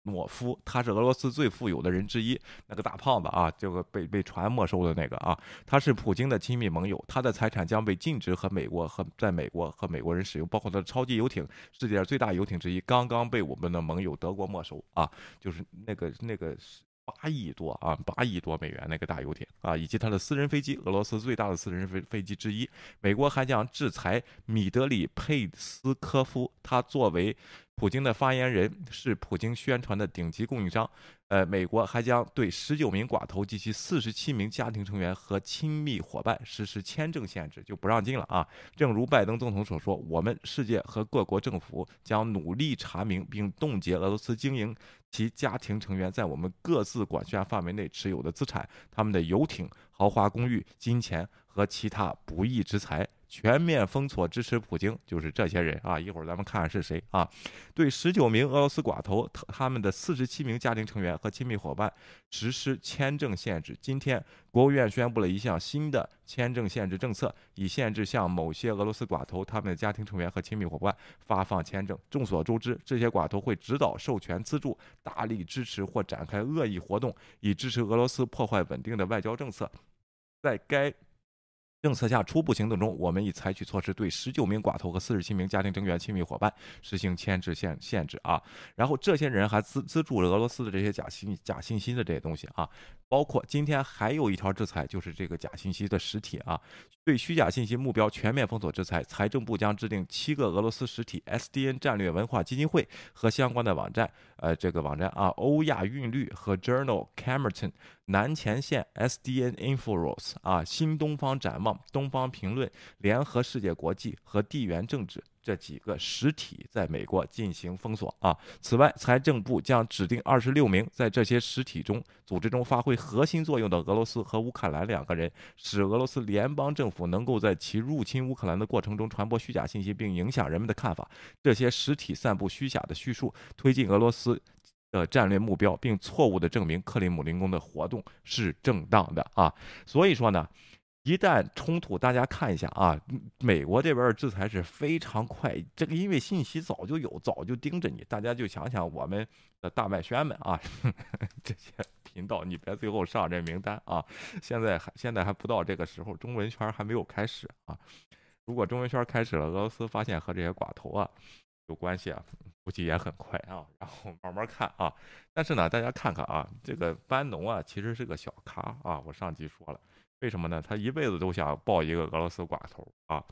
诺夫，他是俄罗斯最富有的人之一，那个大胖子啊，这个被被船没收的那个啊，他是普京的亲密盟友，他的财产将被禁止和美国和在美国和美国人使用，包括他的超级游艇，世界上最大游艇之一，刚刚被我们的盟友德国没收啊，就是那个那个。八亿多啊，八亿多美元那个大游艇啊，以及他的私人飞机，俄罗斯最大的私人飞飞机之一。美国还将制裁米德里佩斯科夫，他作为普京的发言人，是普京宣传的顶级供应商。呃，美国还将对十九名寡头及其四十七名家庭成员和亲密伙伴实施签证限制，就不让进了啊。正如拜登总统所说，我们世界和各国政府将努力查明并冻结俄罗斯经营其家庭成员在我们各自管辖范围内持有的资产，他们的游艇、豪华公寓、金钱和其他不义之财。全面封锁支持普京，就是这些人啊！一会儿咱们看看是谁啊？对十九名俄罗斯寡头、他们的四十七名家庭成员和亲密伙伴实施签证限制。今天，国务院宣布了一项新的签证限制政策，以限制向某些俄罗斯寡头、他们的家庭成员和亲密伙伴发放签证。众所周知，这些寡头会指导、授权、资助、大力支持或展开恶意活动，以支持俄罗斯破坏稳定的外交政策。在该。政策下初步行动中，我们已采取措施，对十九名寡头和四十七名家庭成员、亲密伙伴实行牵制限限制啊。然后这些人还资资助了俄罗斯的这些假信假信息的这些东西啊。包括今天还有一条制裁，就是这个假信息的实体啊，对虚假信息目标全面封锁制裁。财政部将制定七个俄罗斯实体 SDN 战略文化基金会和相关的网站，呃，这个网站啊，欧亚韵律和 Journal Camerton。南前线 SDN Infos 啊，新东方展望、东方评论、联合世界国际和地缘政治这几个实体在美国进行封锁啊。此外，财政部将指定二十六名在这些实体中组织中发挥核心作用的俄罗斯和乌克兰两个人，使俄罗斯联邦政府能够在其入侵乌克兰的过程中传播虚假信息，并影响人们的看法。这些实体散布虚假的叙述，推进俄罗斯。的战略目标，并错误地证明克里姆林宫的活动是正当的啊！所以说呢，一旦冲突，大家看一下啊，美国这边的制裁是非常快，这个因为信息早就有，早就盯着你，大家就想想我们的大麦宣们啊，[laughs] 这些频道，你别最后上这名单啊！现在还现在还不到这个时候，中文圈还没有开始啊！如果中文圈开始了，俄罗斯发现和这些寡头啊。有关系啊，估计也很快啊，然后慢慢看啊。但是呢，大家看看啊，这个班农啊，其实是个小咖啊。我上集说了，为什么呢？他一辈子都想抱一个俄罗斯寡头啊。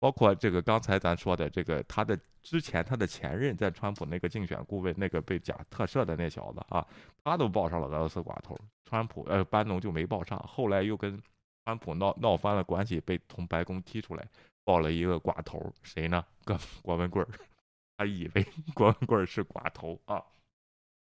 包括这个刚才咱说的这个，他的之前他的前任在川普那个竞选顾问，那个被假特赦的那小子啊，他都抱上了俄罗斯寡头，川普呃班农就没抱上。后来又跟川普闹闹翻了关系，被从白宫踢出来，抱了一个寡头，谁呢？郭 [laughs] 郭文贵。他以为 [laughs] 光棍是寡头啊，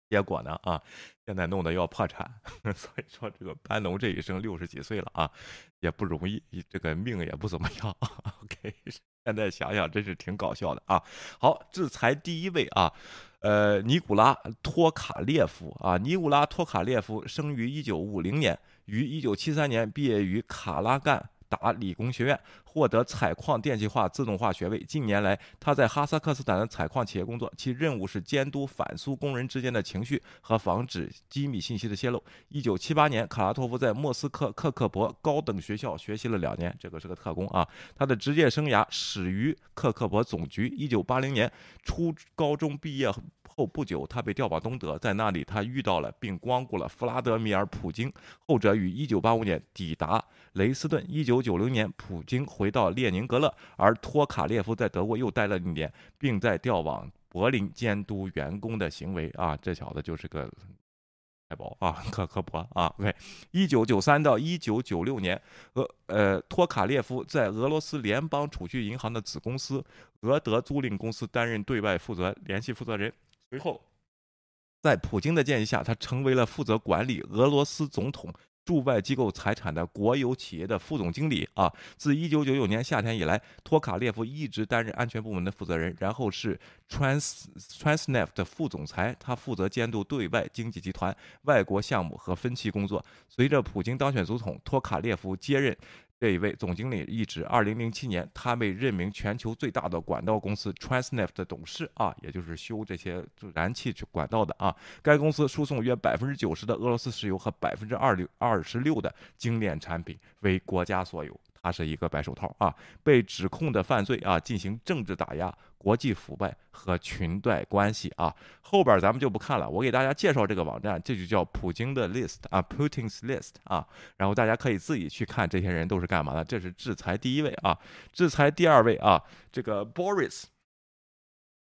结果呢啊，现在弄得要破产，[laughs] 所以说这个班农这一生六十几岁了啊，也不容易，这个命也不怎么样。[laughs] OK，现在想想真是挺搞笑的啊。好，制裁第一位啊，呃，尼古拉托卡列夫啊，尼古拉托卡列夫生于一九五零年，于一九七三年毕业于卡拉干。达理工学院获得采矿电气化自动化学位。近年来，他在哈萨克斯坦的采矿企业工作，其任务是监督反苏工人之间的情绪和防止机密信息的泄露。一九七八年，卡拉托夫在莫斯科克克伯高等学校学习了两年，这个是个特工啊。他的职业生涯始于克克伯总局。一九八零年初高中毕业。后不久，他被调往东德，在那里他遇到了并光顾了弗拉德米尔·普京，后者于1985年抵达雷斯顿。1990年，普京回到列宁格勒，而托卡列夫在德国又待了一年，并在调往柏林监督员工的行为。啊，这小子就是个太保啊，克克伯啊。OK，1993 到1996年，俄呃托卡列夫在俄罗斯联邦储蓄银行的子公司俄德租赁公司担任对外负责联系负责人。随后，在普京的建议下，他成为了负责管理俄罗斯总统驻外机构财产的国有企业的副总经理。啊，自1999年夏天以来，托卡列夫一直担任安全部门的负责人，然后是 Trans Transneft 的副总裁，他负责监督对外经济集团、外国项目和分期工作。随着普京当选总统，托卡列夫接任。这一位总经理一职。二零零七年，他被任命全球最大的管道公司 Transneft 的董事啊，也就是修这些燃气管道的啊。该公司输送约百分之九十的俄罗斯石油和百分之二六二十六的精炼产品为国家所有。他是一个白手套啊，被指控的犯罪啊，进行政治打压、国际腐败和裙带关系啊。后边咱们就不看了，我给大家介绍这个网站，这就叫普京的 list 啊，Putin's list 啊。然后大家可以自己去看这些人都是干嘛的。这是制裁第一位啊，制裁第二位啊，这个 Boris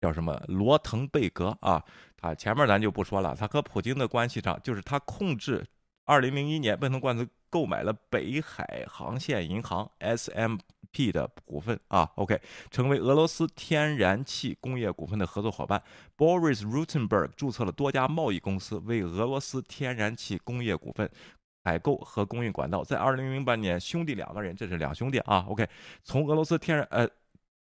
叫什么罗滕贝格啊，他前面咱就不说了，他和普京的关系上就是他控制。二零零一年，奔腾罐子购买了北海航线银行 （S.M.P.） 的股份啊，OK，成为俄罗斯天然气工业股份的合作伙伴。Boris Rutenberg 注册了多家贸易公司，为俄罗斯天然气工业股份采购和供应管道。在二零零八年，兄弟两个人，这是两兄弟啊，OK，从俄罗斯天然呃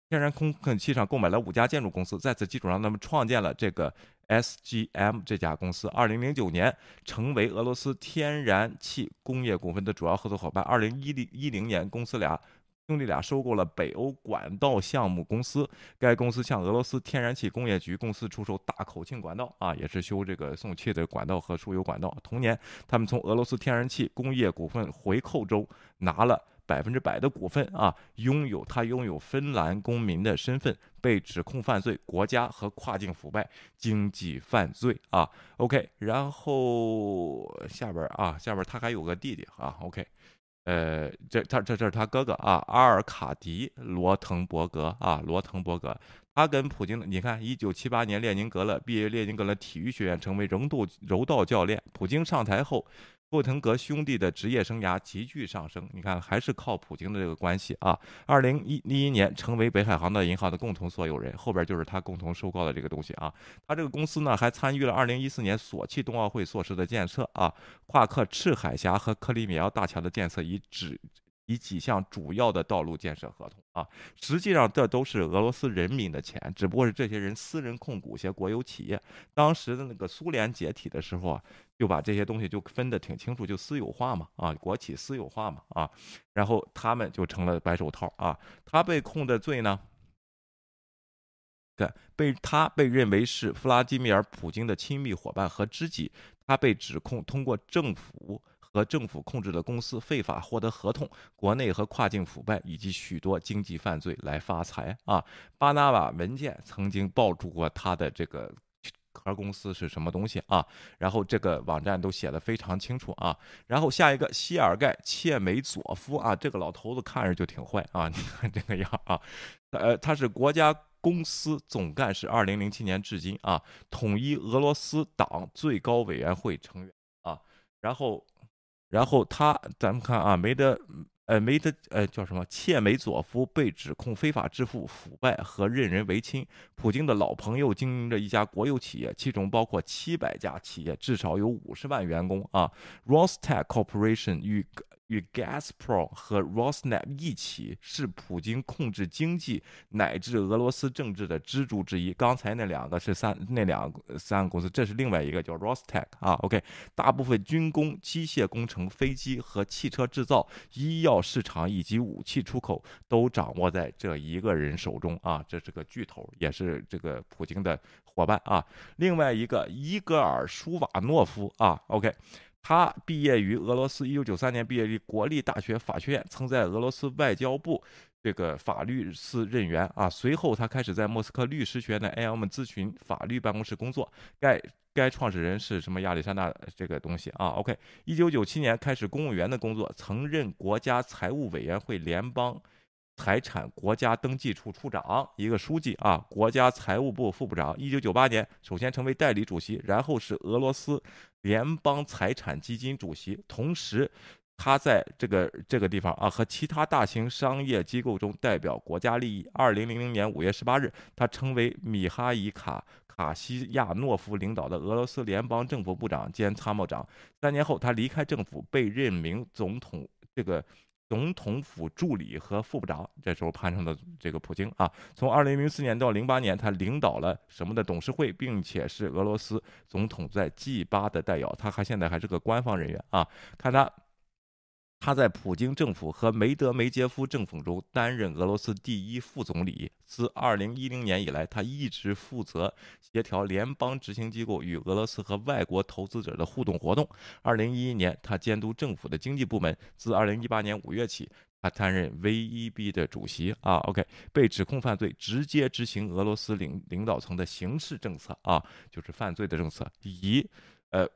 天然空气上购买了五家建筑公司，在此基础上，他们创建了这个。SGM 这家公司，二零零九年成为俄罗斯天然气工业股份的主要合作伙伴。二零一零一零年，公司俩兄弟俩收购了北欧管道项目公司，该公司向俄罗斯天然气工业局公司出售大口径管道，啊，也是修这个送气的管道和输油管道。同年，他们从俄罗斯天然气工业股份回扣中拿了。百分之百的股份啊，拥有他拥有芬兰公民的身份，被指控犯罪、国家和跨境腐败、经济犯罪啊。OK，然后下边啊，下边他还有个弟弟啊。OK，呃，这他这这是他哥哥啊，阿尔卡迪罗滕伯格啊，罗滕伯格，他跟普京，你看，一九七八年列宁格勒毕业，列宁格勒体育学院成为柔道柔道教练。普京上台后。布腾格兄弟的职业生涯急剧上升，你看还是靠普京的这个关系啊。二零一一年成为北海航的银行的共同所有人，后边就是他共同收购的这个东西啊。他这个公司呢还参与了二零一四年索契冬奥会措施的建设啊，夸克赤海峡和克里米亚大桥的建设以指。以几项主要的道路建设合同啊，实际上这都是俄罗斯人民的钱，只不过是这些人私人控股一些国有企业。当时的那个苏联解体的时候啊，就把这些东西就分得挺清楚，就私有化嘛啊，国企私有化嘛啊，然后他们就成了白手套啊。他被控的罪呢，对，被他被认为是弗拉基米尔·普京的亲密伙伴和知己，他被指控通过政府。和政府控制的公司非法获得合同，国内和跨境腐败以及许多经济犯罪来发财啊！巴拿马文件曾经爆出过他的这个壳公司是什么东西啊？然后这个网站都写的非常清楚啊。然后下一个谢尔盖切梅佐夫啊，这个老头子看着就挺坏啊，你看这个样啊，呃，他是国家公司总干事，二零零七年至今啊，统一俄罗斯党最高委员会成员啊，然后。然后他，咱们看啊，梅德，呃，梅德，呃，叫什么？切梅佐夫被指控非法支付、腐败和任人唯亲。普京的老朋友经营着一家国有企业，其中包括七百家企业，至少有五十万员工啊。Rostec Corporation 与。与 Gazprom 和 Rosneft 一起是普京控制经济乃至俄罗斯政治的支柱之一。刚才那两个是三那两三个公司，这是另外一个叫 Rostec 啊。OK，大部分军工、机械工程、飞机和汽车制造、医药市场以及武器出口都掌握在这一个人手中啊。这是个巨头，也是这个普京的伙伴啊。另外一个伊戈尔·舒瓦诺夫啊。OK。他毕业于俄罗斯，一九九三年毕业于国立大学法学院，曾在俄罗斯外交部这个法律司任员啊。随后，他开始在莫斯科律师学院的 AM 咨询法律办公室工作。该该创始人是什么亚历山大这个东西啊？OK，一九九七年开始公务员的工作，曾任国家财务委员会联邦。财产国家登记处处长，一个书记啊，国家财务部副部长。一九九八年，首先成为代理主席，然后是俄罗斯联邦财产基金主席。同时，他在这个这个地方啊，和其他大型商业机构中代表国家利益。二零零零年五月十八日，他成为米哈伊卡卡西亚诺夫领导的俄罗斯联邦政府部长兼参谋长。三年后，他离开政府，被任命总统这个。总统府助理和副部长，这时候攀上的这个普京啊，从二零零四年到零八年，他领导了什么的董事会，并且是俄罗斯总统在 G 八的代表，他还现在还是个官方人员啊。看他他在普京政府和梅德梅杰夫政府中担任俄罗斯第一副总理。自2010年以来，他一直负责协调联邦执行机构与俄罗斯和外国投资者的互动活动。2011年，他监督政府的经济部门。自2018年5月起，他担任 VEB 的主席。啊，OK，被指控犯罪，直接执行俄罗斯领领导层的刑事政策。啊，就是犯罪的政策，以呃。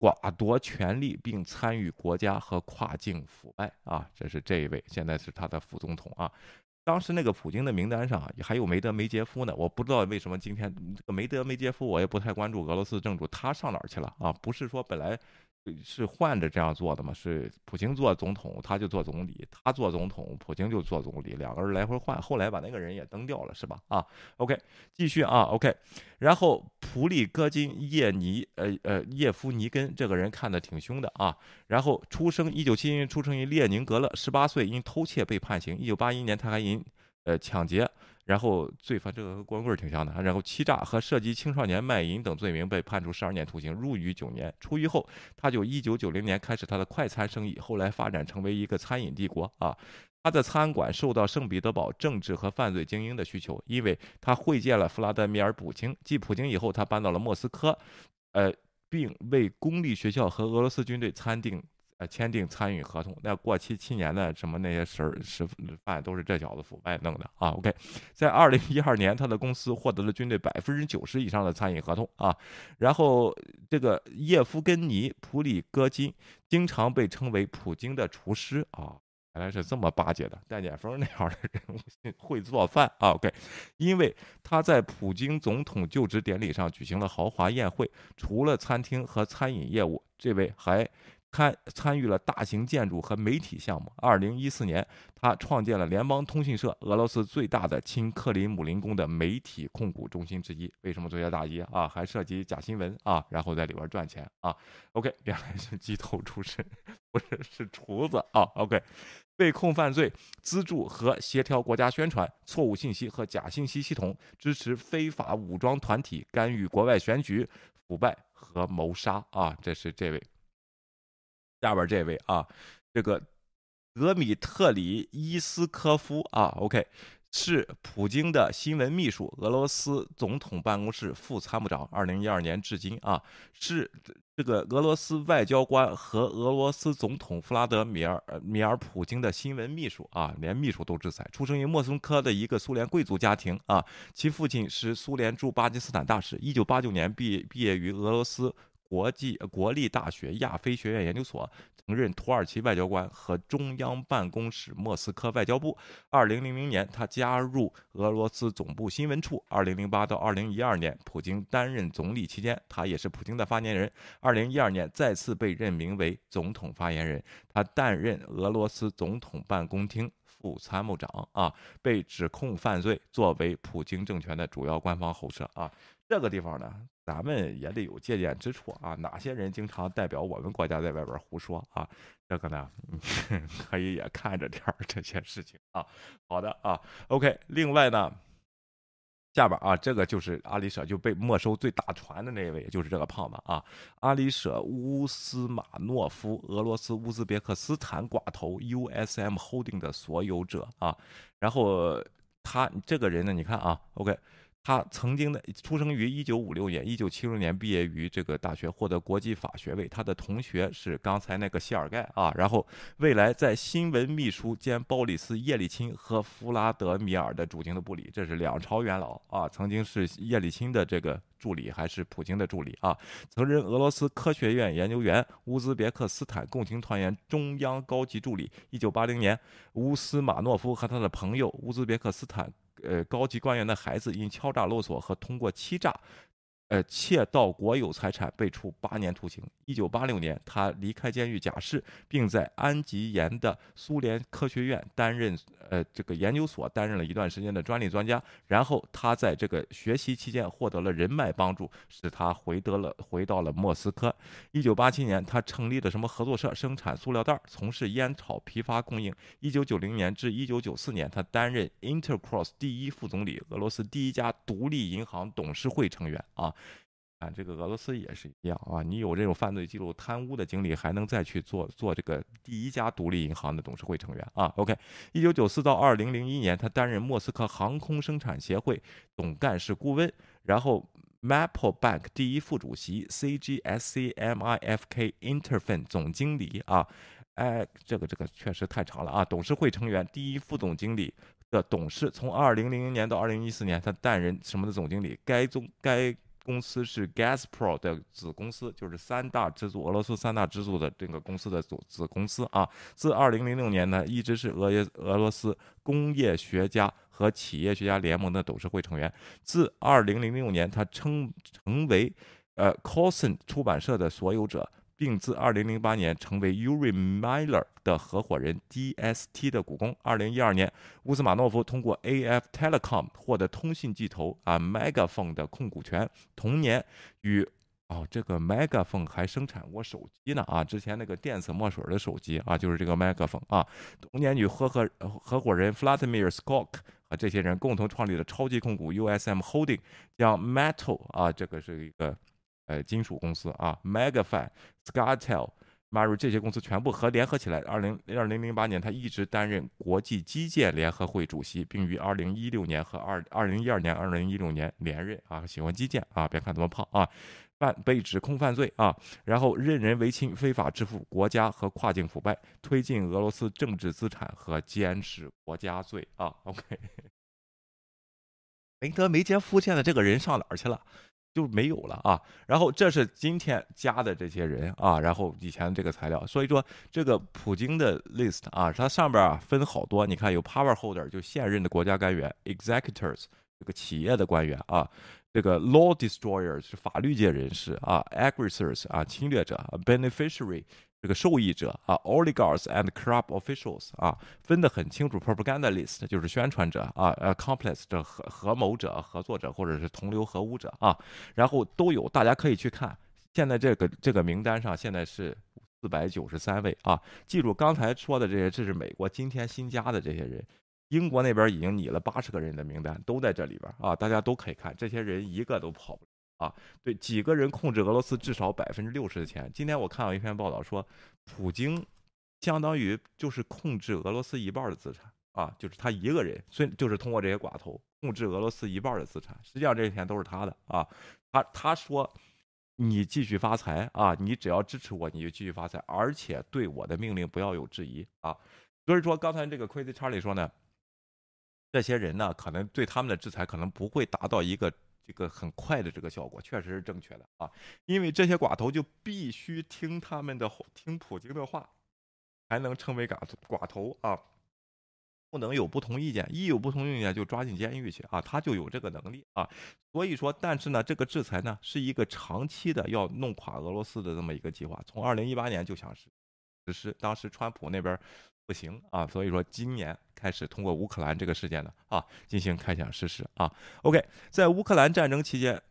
寡夺权力并参与国家和跨境腐败啊，这是这一位，现在是他的副总统啊。当时那个普京的名单上还有梅德梅杰夫呢，我不知道为什么今天这个梅德梅杰夫我也不太关注俄罗斯政主，他上哪儿去了啊？不是说本来。是换着这样做的嘛？是普京做总统，他就做总理；他做总统，普京就做总理，两个人来回换。后来把那个人也蹬掉了，是吧？啊，OK，继续啊，OK。然后普里戈金叶尼，呃呃，叶夫尼根这个人看的挺凶的啊。然后出生一九七一年出生于列宁格勒，十八岁因偷窃被判刑。一九八一年他还因呃抢劫。然后罪犯这个和光棍挺像的，然后欺诈和涉及青少年卖淫等罪名被判处十二年徒刑，入狱九年。出狱后，他就一九九零年开始他的快餐生意，后来发展成为一个餐饮帝国啊。他的餐馆受到圣彼得堡政治和犯罪精英的需求，因为他会见了弗拉德米尔·普京。继普京以后，他搬到了莫斯科，呃，并为公立学校和俄罗斯军队参订。呃，签订参与合同，那过期七年的什么那些事儿、食饭都是这小子腐败弄的啊。OK，在二零一二年，他的公司获得了军队百分之九十以上的参与合同啊。然后这个叶夫根尼·普里戈金经常被称为普京的厨师啊，原来是这么巴结的，戴建峰那样的人物 [laughs] 会做饭啊。OK，因为他在普京总统就职典礼上举行了豪华宴会，除了餐厅和餐饮业务，这位还。参参与了大型建筑和媒体项目。二零一四年，他创建了联邦通讯社，俄罗斯最大的亲克里姆林宫的媒体控股中心之一。为什么做些大衣啊？还涉及假新闻啊？然后在里边赚钱啊？OK，原来是鸡头出身，不是是厨子啊？OK，被控犯罪，资助和协调国家宣传、错误信息和假信息系统，支持非法武装团体，干预国外选举，腐败和谋杀啊！这是这位。下边这位啊，这个德米特里伊斯科夫啊，OK，是普京的新闻秘书，俄罗斯总统办公室副参谋长，二零一二年至今啊，是这个俄罗斯外交官和俄罗斯总统弗拉德米尔米尔普京的新闻秘书啊，连秘书都制裁。出生于莫斯科的一个苏联贵族家庭啊，其父亲是苏联驻巴基斯坦大使，一九八九年毕毕业于俄罗斯。国际国立大学亚非学院研究所，曾任土耳其外交官和中央办公室莫斯科外交部。二零零零年，他加入俄罗斯总部新闻处。二零零八到二零一二年，普京担任总理期间，他也是普京的发言人。二零一二年，再次被任命为总统发言人。他担任俄罗斯总统办公厅副参谋长。啊，被指控犯罪，作为普京政权的主要官方喉舌。啊，这个地方呢？咱们也得有借鉴之处啊！哪些人经常代表我们国家在外边胡说啊？这个呢，[laughs] 可以也看着点儿这些事情啊。好的啊，OK。另外呢，下边啊，这个就是阿里舍就被没收最大船的那位，就是这个胖子啊，阿里舍乌斯马诺夫，俄罗斯乌兹别克斯坦寡头 USM Holding 的所有者啊。然后他这个人呢，你看啊，OK。他曾经的出生于一九五六年，一九七六年毕业于这个大学，获得国际法学位。他的同学是刚才那个谢尔盖啊，然后未来在新闻秘书兼鲍里斯叶利钦和弗拉德米尔的主经的部里，这是两朝元老啊。曾经是叶利钦的这个助理，还是普京的助理啊？曾任俄罗斯科学院研究员、乌兹别克斯坦共青团员中央高级助理。一九八零年，乌斯马诺夫和他的朋友乌兹别克斯坦。呃，高级官员的孩子因敲诈勒索和通过欺诈。呃，窃盗国有财产被处八年徒刑。一九八六年，他离开监狱假释，并在安吉延的苏联科学院担任呃这个研究所担任了一段时间的专利专家。然后他在这个学习期间获得了人脉帮助，使他回得了回到了莫斯科。一九八七年，他成立了什么合作社，生产塑料袋，从事烟草批发供应。一九九零年至一九九四年，他担任 Intercross 第一副总理，俄罗斯第一家独立银行董事会成员啊。啊，这个俄罗斯也是一样啊，你有这种犯罪记录、贪污的经历，还能再去做做这个第一家独立银行的董事会成员啊。OK，一九九四到二零零一年，他担任莫斯科航空生产协会总干事顾问，然后 Maple Bank 第一副主席，CGSCMIFK Interfin 总经理啊。哎，这个这个确实太长了啊！董事会成员、第一副总经理的董事，从二零零零年到二零一四年，他担任什么的总经理？该总该。公司是 Gazprom 的子公司，就是三大支柱俄罗斯三大支柱的这个公司的子子公司啊。自2006年呢，一直是俄耶俄罗斯工业学家和企业学家联盟的董事会成员。自2006年，他称成为呃 c o s o n 出版社的所有者。并自2008年成为 Uri Miller 的合伙人，DST 的股东。2012年，乌斯马诺夫通过 AF Telecom 获得通信巨头啊 Megaphone 的控股权。同年，与哦这个 Megaphone 还生产过手机呢啊，之前那个电子墨水的手机啊，就是这个 Megaphone 啊。同年，与合伙合伙人 Vladimir Skok 和这些人共同创立了超级控股 USM Holding，将 Metal 啊这个是一个。呃，金属公司啊，Megafy、Scartel、Maru 这些公司全部和联合起来。二零二零零八年，他一直担任国际基建联合会主席，并于二零一六年和二二零一二年、二零一六年连任啊。喜欢基建啊，别看这么胖啊，犯被指控犯罪啊，然后任人唯亲、非法支付国家和跨境腐败，推进俄罗斯政治资产和监视国家罪啊。OK，没得没见福建的这个人上哪儿去了？就没有了啊，然后这是今天加的这些人啊，然后以前这个材料，所以说这个普京的 list 啊，它上边啊分好多，你看有 power holder 就现任的国家官员，executors 这个企业的官员啊，这个 law destroyers 是法律界人士啊，aggressors 啊侵略者，beneficiary。这个受益者啊，oligarchs and corrupt officials 啊，分得很清楚。propagandist 就是宣传者啊，呃，complice 这合合谋者、合作者或者是同流合污者啊，然后都有，大家可以去看。现在这个这个名单上现在是四百九十三位啊，记住刚才说的这些，这是美国今天新加的这些人，英国那边已经拟了八十个人的名单，都在这里边啊，大家都可以看，这些人一个都跑不。啊，对，几个人控制俄罗斯至少百分之六十的钱。今天我看到一篇报道说，普京相当于就是控制俄罗斯一半的资产啊，就是他一个人，虽就是通过这些寡头控制俄罗斯一半的资产，实际上这些钱都是他的啊。他他说，你继续发财啊，你只要支持我，你就继续发财，而且对我的命令不要有质疑啊。所以说，刚才这个 Crazy Charlie 说呢，这些人呢，可能对他们的制裁可能不会达到一个。这个很快的这个效果确实是正确的啊，因为这些寡头就必须听他们的听普京的话，才能成为寡寡头啊，不能有不同意见，一有不同意见就抓进监狱去啊，他就有这个能力啊。所以说，但是呢，这个制裁呢是一个长期的要弄垮俄罗斯的这么一个计划，从二零一八年就想实施，当时川普那边。不行啊，所以说今年开始通过乌克兰这个事件呢啊进行开想实施啊。OK，在乌克兰战争期间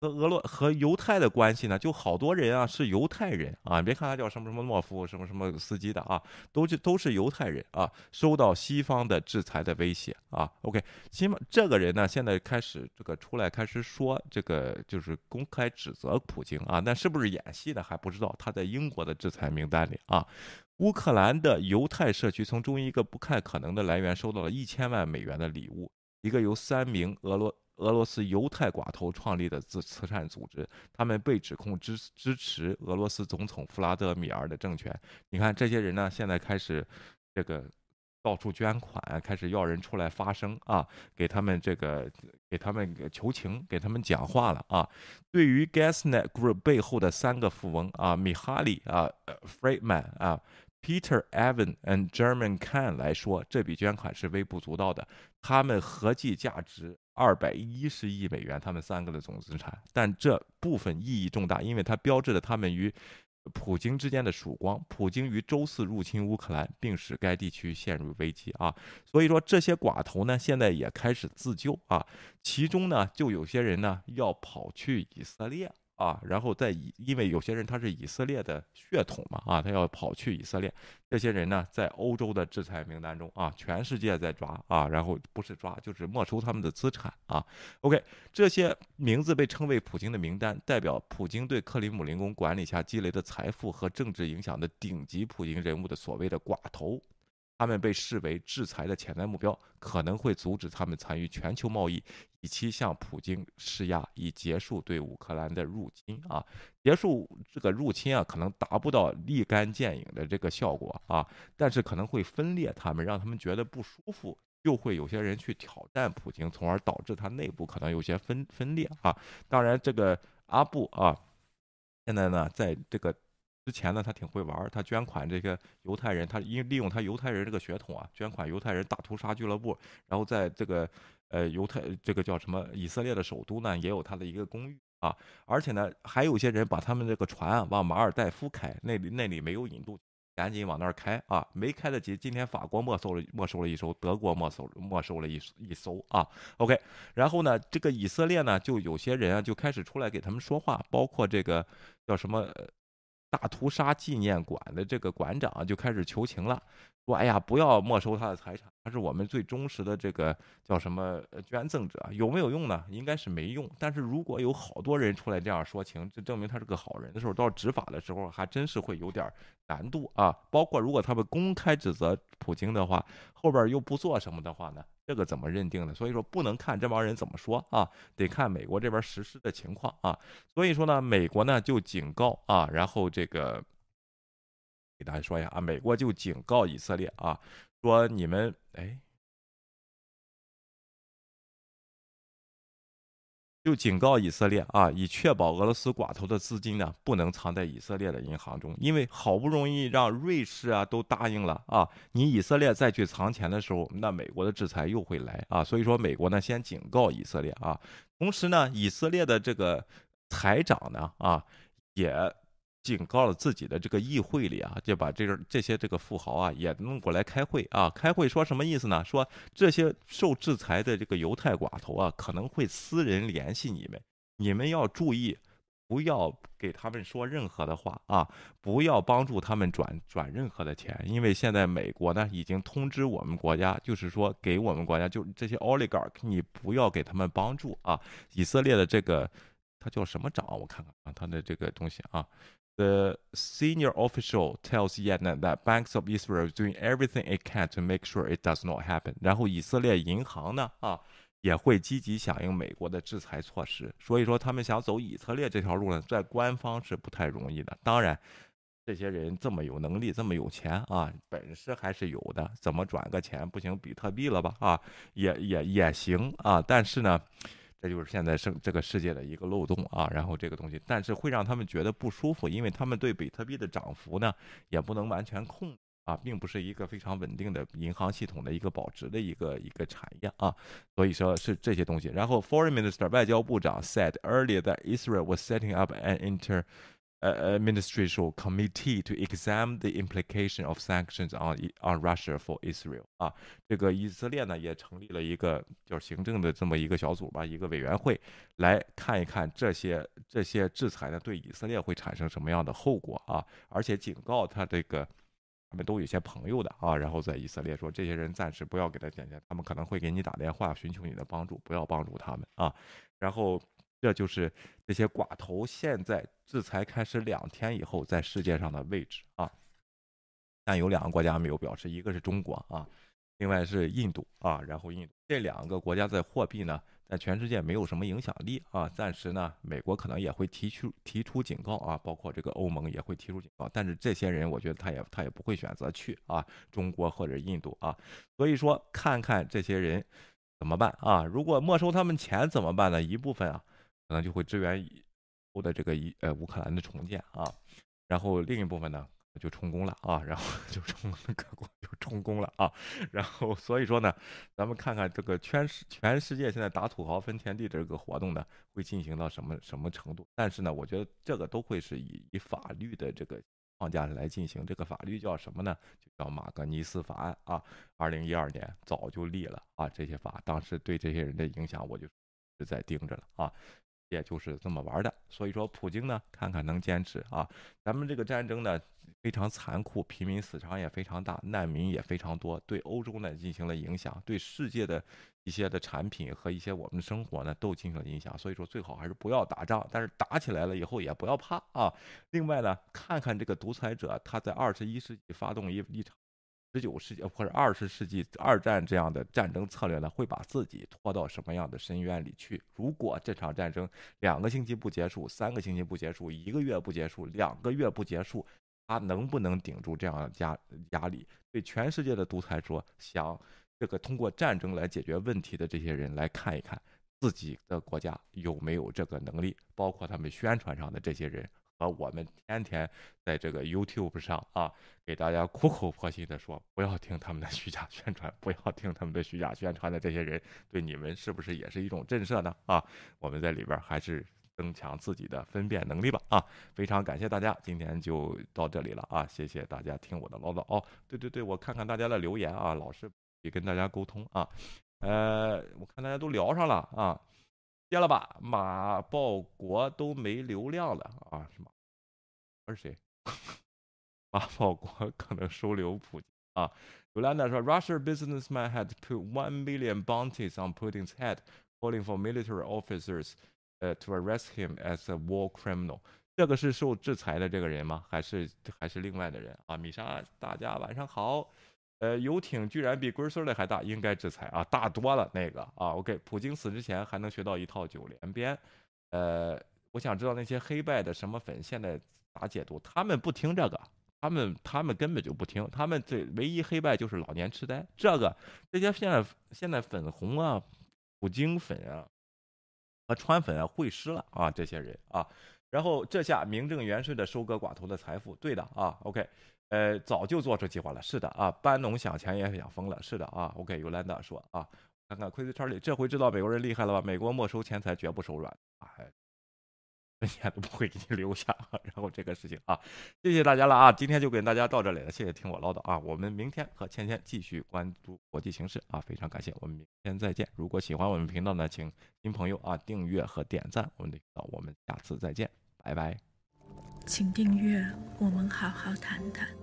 和俄罗和犹太的关系呢，就好多人啊是犹太人啊，别看他叫什么什么诺夫什么什么司机的啊，都就都是犹太人啊，受到西方的制裁的威胁啊。OK，起码这个人呢现在开始这个出来开始说这个就是公开指责普京啊，那是不是演戏的还不知道，他在英国的制裁名单里啊。乌克兰的犹太社区从中一个不太可能的来源收到了一千万美元的礼物，一个由三名俄罗俄罗斯犹太寡头创立的慈慈善组织，他们被指控支支持俄罗斯总统弗拉德米尔的政权。你看这些人呢，现在开始这个到处捐款，开始要人出来发声啊，给他们这个给他们求情，给他们讲话了啊。对于 Gasnet Group 背后的三个富翁啊，米哈里啊，Freeman 啊。Peter Evan and German Khan 来说，这笔捐款是微不足道的。他们合计价值二百一十亿美元，他们三个的总资产。但这部分意义重大，因为它标志着他们与普京之间的曙光。普京于周四入侵乌克兰，并使该地区陷入危机啊！所以说，这些寡头呢，现在也开始自救啊。其中呢，就有些人呢要跑去以色列。啊，然后在以因为有些人他是以色列的血统嘛啊，他要跑去以色列，这些人呢在欧洲的制裁名单中啊，全世界在抓啊，然后不是抓就是没收他们的资产啊。OK，这些名字被称为普京的名单，代表普京对克里姆林宫管理下积累的财富和政治影响的顶级普京人物的所谓的寡头。他们被视为制裁的潜在目标，可能会阻止他们参与全球贸易，以期向普京施压，以结束对乌克兰的入侵啊！结束这个入侵啊，可能达不到立竿见影的这个效果啊，但是可能会分裂他们，让他们觉得不舒服，又会有些人去挑战普京，从而导致他内部可能有些分分裂啊。当然，这个阿布啊，现在呢，在这个。之前呢，他挺会玩他捐款这个犹太人，他因利用他犹太人这个血统啊，捐款犹太人大屠杀俱乐部，然后在这个呃犹太这个叫什么以色列的首都呢，也有他的一个公寓啊，而且呢，还有些人把他们这个船啊往马尔代夫开，那里那里没有引渡，赶紧往那儿开啊，没开得及，今天法国没收了没收了一艘，德国没收没收了一一艘啊，OK，然后呢，这个以色列呢，就有些人啊就开始出来给他们说话，包括这个叫什么。大屠杀纪念馆的这个馆长就开始求情了，说：“哎呀，不要没收他的财产，他是我们最忠实的这个叫什么捐赠者，有没有用呢？应该是没用。但是如果有好多人出来这样说情，这证明他是个好人的时候，到执法的时候还真是会有点难度啊。包括如果他们公开指责普京的话，后边又不做什么的话呢？”这个怎么认定呢？所以说不能看这帮人怎么说啊，得看美国这边实施的情况啊。所以说呢，美国呢就警告啊，然后这个给大家说一下啊，美国就警告以色列啊，说你们哎。就警告以色列啊，以确保俄罗斯寡头的资金呢不能藏在以色列的银行中，因为好不容易让瑞士啊都答应了啊，你以色列再去藏钱的时候，那美国的制裁又会来啊。所以说，美国呢先警告以色列啊，同时呢，以色列的这个财长呢啊也。警告了自己的这个议会里啊，就把这个这些这个富豪啊也弄过来开会啊。开会说什么意思呢？说这些受制裁的这个犹太寡头啊，可能会私人联系你们，你们要注意，不要给他们说任何的话啊，不要帮助他们转转任何的钱，因为现在美国呢已经通知我们国家，就是说给我们国家就这些 oligarch，你不要给他们帮助啊。以色列的这个他叫什么长？我看看啊，他的这个东西啊。The senior official tells Yellen that banks of Israel are doing everything it can to make sure it does not happen。然后以色列银行呢啊也会积极响应美国的制裁措施。所以说他们想走以色列这条路呢，在官方是不太容易的。当然，这些人这么有能力，这么有钱啊，本事还是有的。怎么转个钱不行？比特币了吧啊，也也也行啊。但是呢。这就是现在生这个世界的一个漏洞啊，然后这个东西，但是会让他们觉得不舒服，因为他们对比特币的涨幅呢，也不能完全控啊，并不是一个非常稳定的银行系统的一个保值的一个一个产业啊，所以说是这些东西。然后，Foreign Minister 外交部长 said earlier that Israel was setting up an inter uh, administrative committee to examine the implication of sanctions on on Russia for Israel 啊，这个以色列呢也成立了一个就是行政的这么一个小组吧，一个委员会来看一看这些这些制裁呢对以色列会产生什么样的后果啊，而且警告他这个他们都有些朋友的啊，然后在以色列说这些人暂时不要给他点钱，他们可能会给你打电话寻求你的帮助，不要帮助他们啊，然后。这就是这些寡头现在制裁开始两天以后在世界上的位置啊。但有两个国家没有表示，一个是中国啊，另外是印度啊。然后印度这两个国家在货币呢，在全世界没有什么影响力啊。暂时呢，美国可能也会提出提出警告啊，包括这个欧盟也会提出警告。但是这些人，我觉得他也他也不会选择去啊，中国或者印度啊。所以说，看看这些人怎么办啊？如果没收他们钱怎么办呢？一部分啊。可能就会支援以后的这个一呃乌克兰的重建啊，然后另一部分呢就充公了啊，然后就充 [laughs] 各国就充公了啊，然后所以说呢，咱们看看这个全世全世界现在打土豪分田地这个活动呢会进行到什么什么程度？但是呢，我觉得这个都会是以以法律的这个框架来进行。这个法律叫什么呢？就叫马格尼斯法案啊，二零一二年早就立了啊，这些法当时对这些人的影响，我就是在盯着了啊。也就是这么玩的。所以说，普京呢，看看能坚持啊。咱们这个战争呢非常残酷，平民死伤也非常大，难民也非常多，对欧洲呢进行了影响，对世界的一些的产品和一些我们的生活呢都进行了影响。所以说，最好还是不要打仗，但是打起来了以后也不要怕啊。另外呢，看看这个独裁者他在二十一世纪发动一一场。十九世纪或者二十世纪二战这样的战争策略呢，会把自己拖到什么样的深渊里去？如果这场战争两个星期不结束，三个星期不结束，一个月不结束，两个月不结束，他能不能顶住这样的压压力？对全世界的独裁说，想这个通过战争来解决问题的这些人来看一看，自己的国家有没有这个能力？包括他们宣传上的这些人。和我们天天在这个 YouTube 上啊，给大家苦口婆心的说，不要听他们的虚假宣传，不要听他们的虚假宣传的这些人，对你们是不是也是一种震慑呢？啊，我们在里边还是增强自己的分辨能力吧。啊，非常感谢大家，今天就到这里了啊，谢谢大家听我的唠叨哦。对对对，我看看大家的留言啊，老师也跟大家沟通啊。呃，我看大家都聊上了啊。接了吧，马报国都没流量了啊？是吗？是谁？马报国可能收留普京啊？有兰达说，Russia businessman had put one million bounties on Putin's head, calling for military officers, 呃，to arrest him as a war criminal。这个是受制裁的这个人吗？还是还是另外的人啊？米莎，大家晚上好。呃，游艇居然比龟孙的还大，应该制裁啊，大多了那个啊。OK，普京死之前还能学到一套九连鞭。呃，我想知道那些黑败的什么粉现在咋解读？他们不听这个，他们他们根本就不听，他们最唯一黑败就是老年痴呆。这个这些现在现在粉红啊，普京粉啊和川粉啊会师了啊，这些人啊。然后这下名正言顺的收割寡头的财富，对的啊。OK。呃，早就做出计划了。是的啊，班农想钱也想疯了。是的啊，OK，尤兰达说啊，看看 creator 这回知道美国人厉害了吧？美国没收钱财绝不手软啊，人家都不会给你留下。然后这个事情啊，谢谢大家了啊，今天就跟大家到这里了，谢谢听我唠叨啊。我们明天和芊芊继续关注国际形势啊，非常感谢，我们明天再见。如果喜欢我们频道呢，请新朋友啊订阅和点赞我们的频道，我们下次再见，拜拜。请订阅，我们好好谈谈。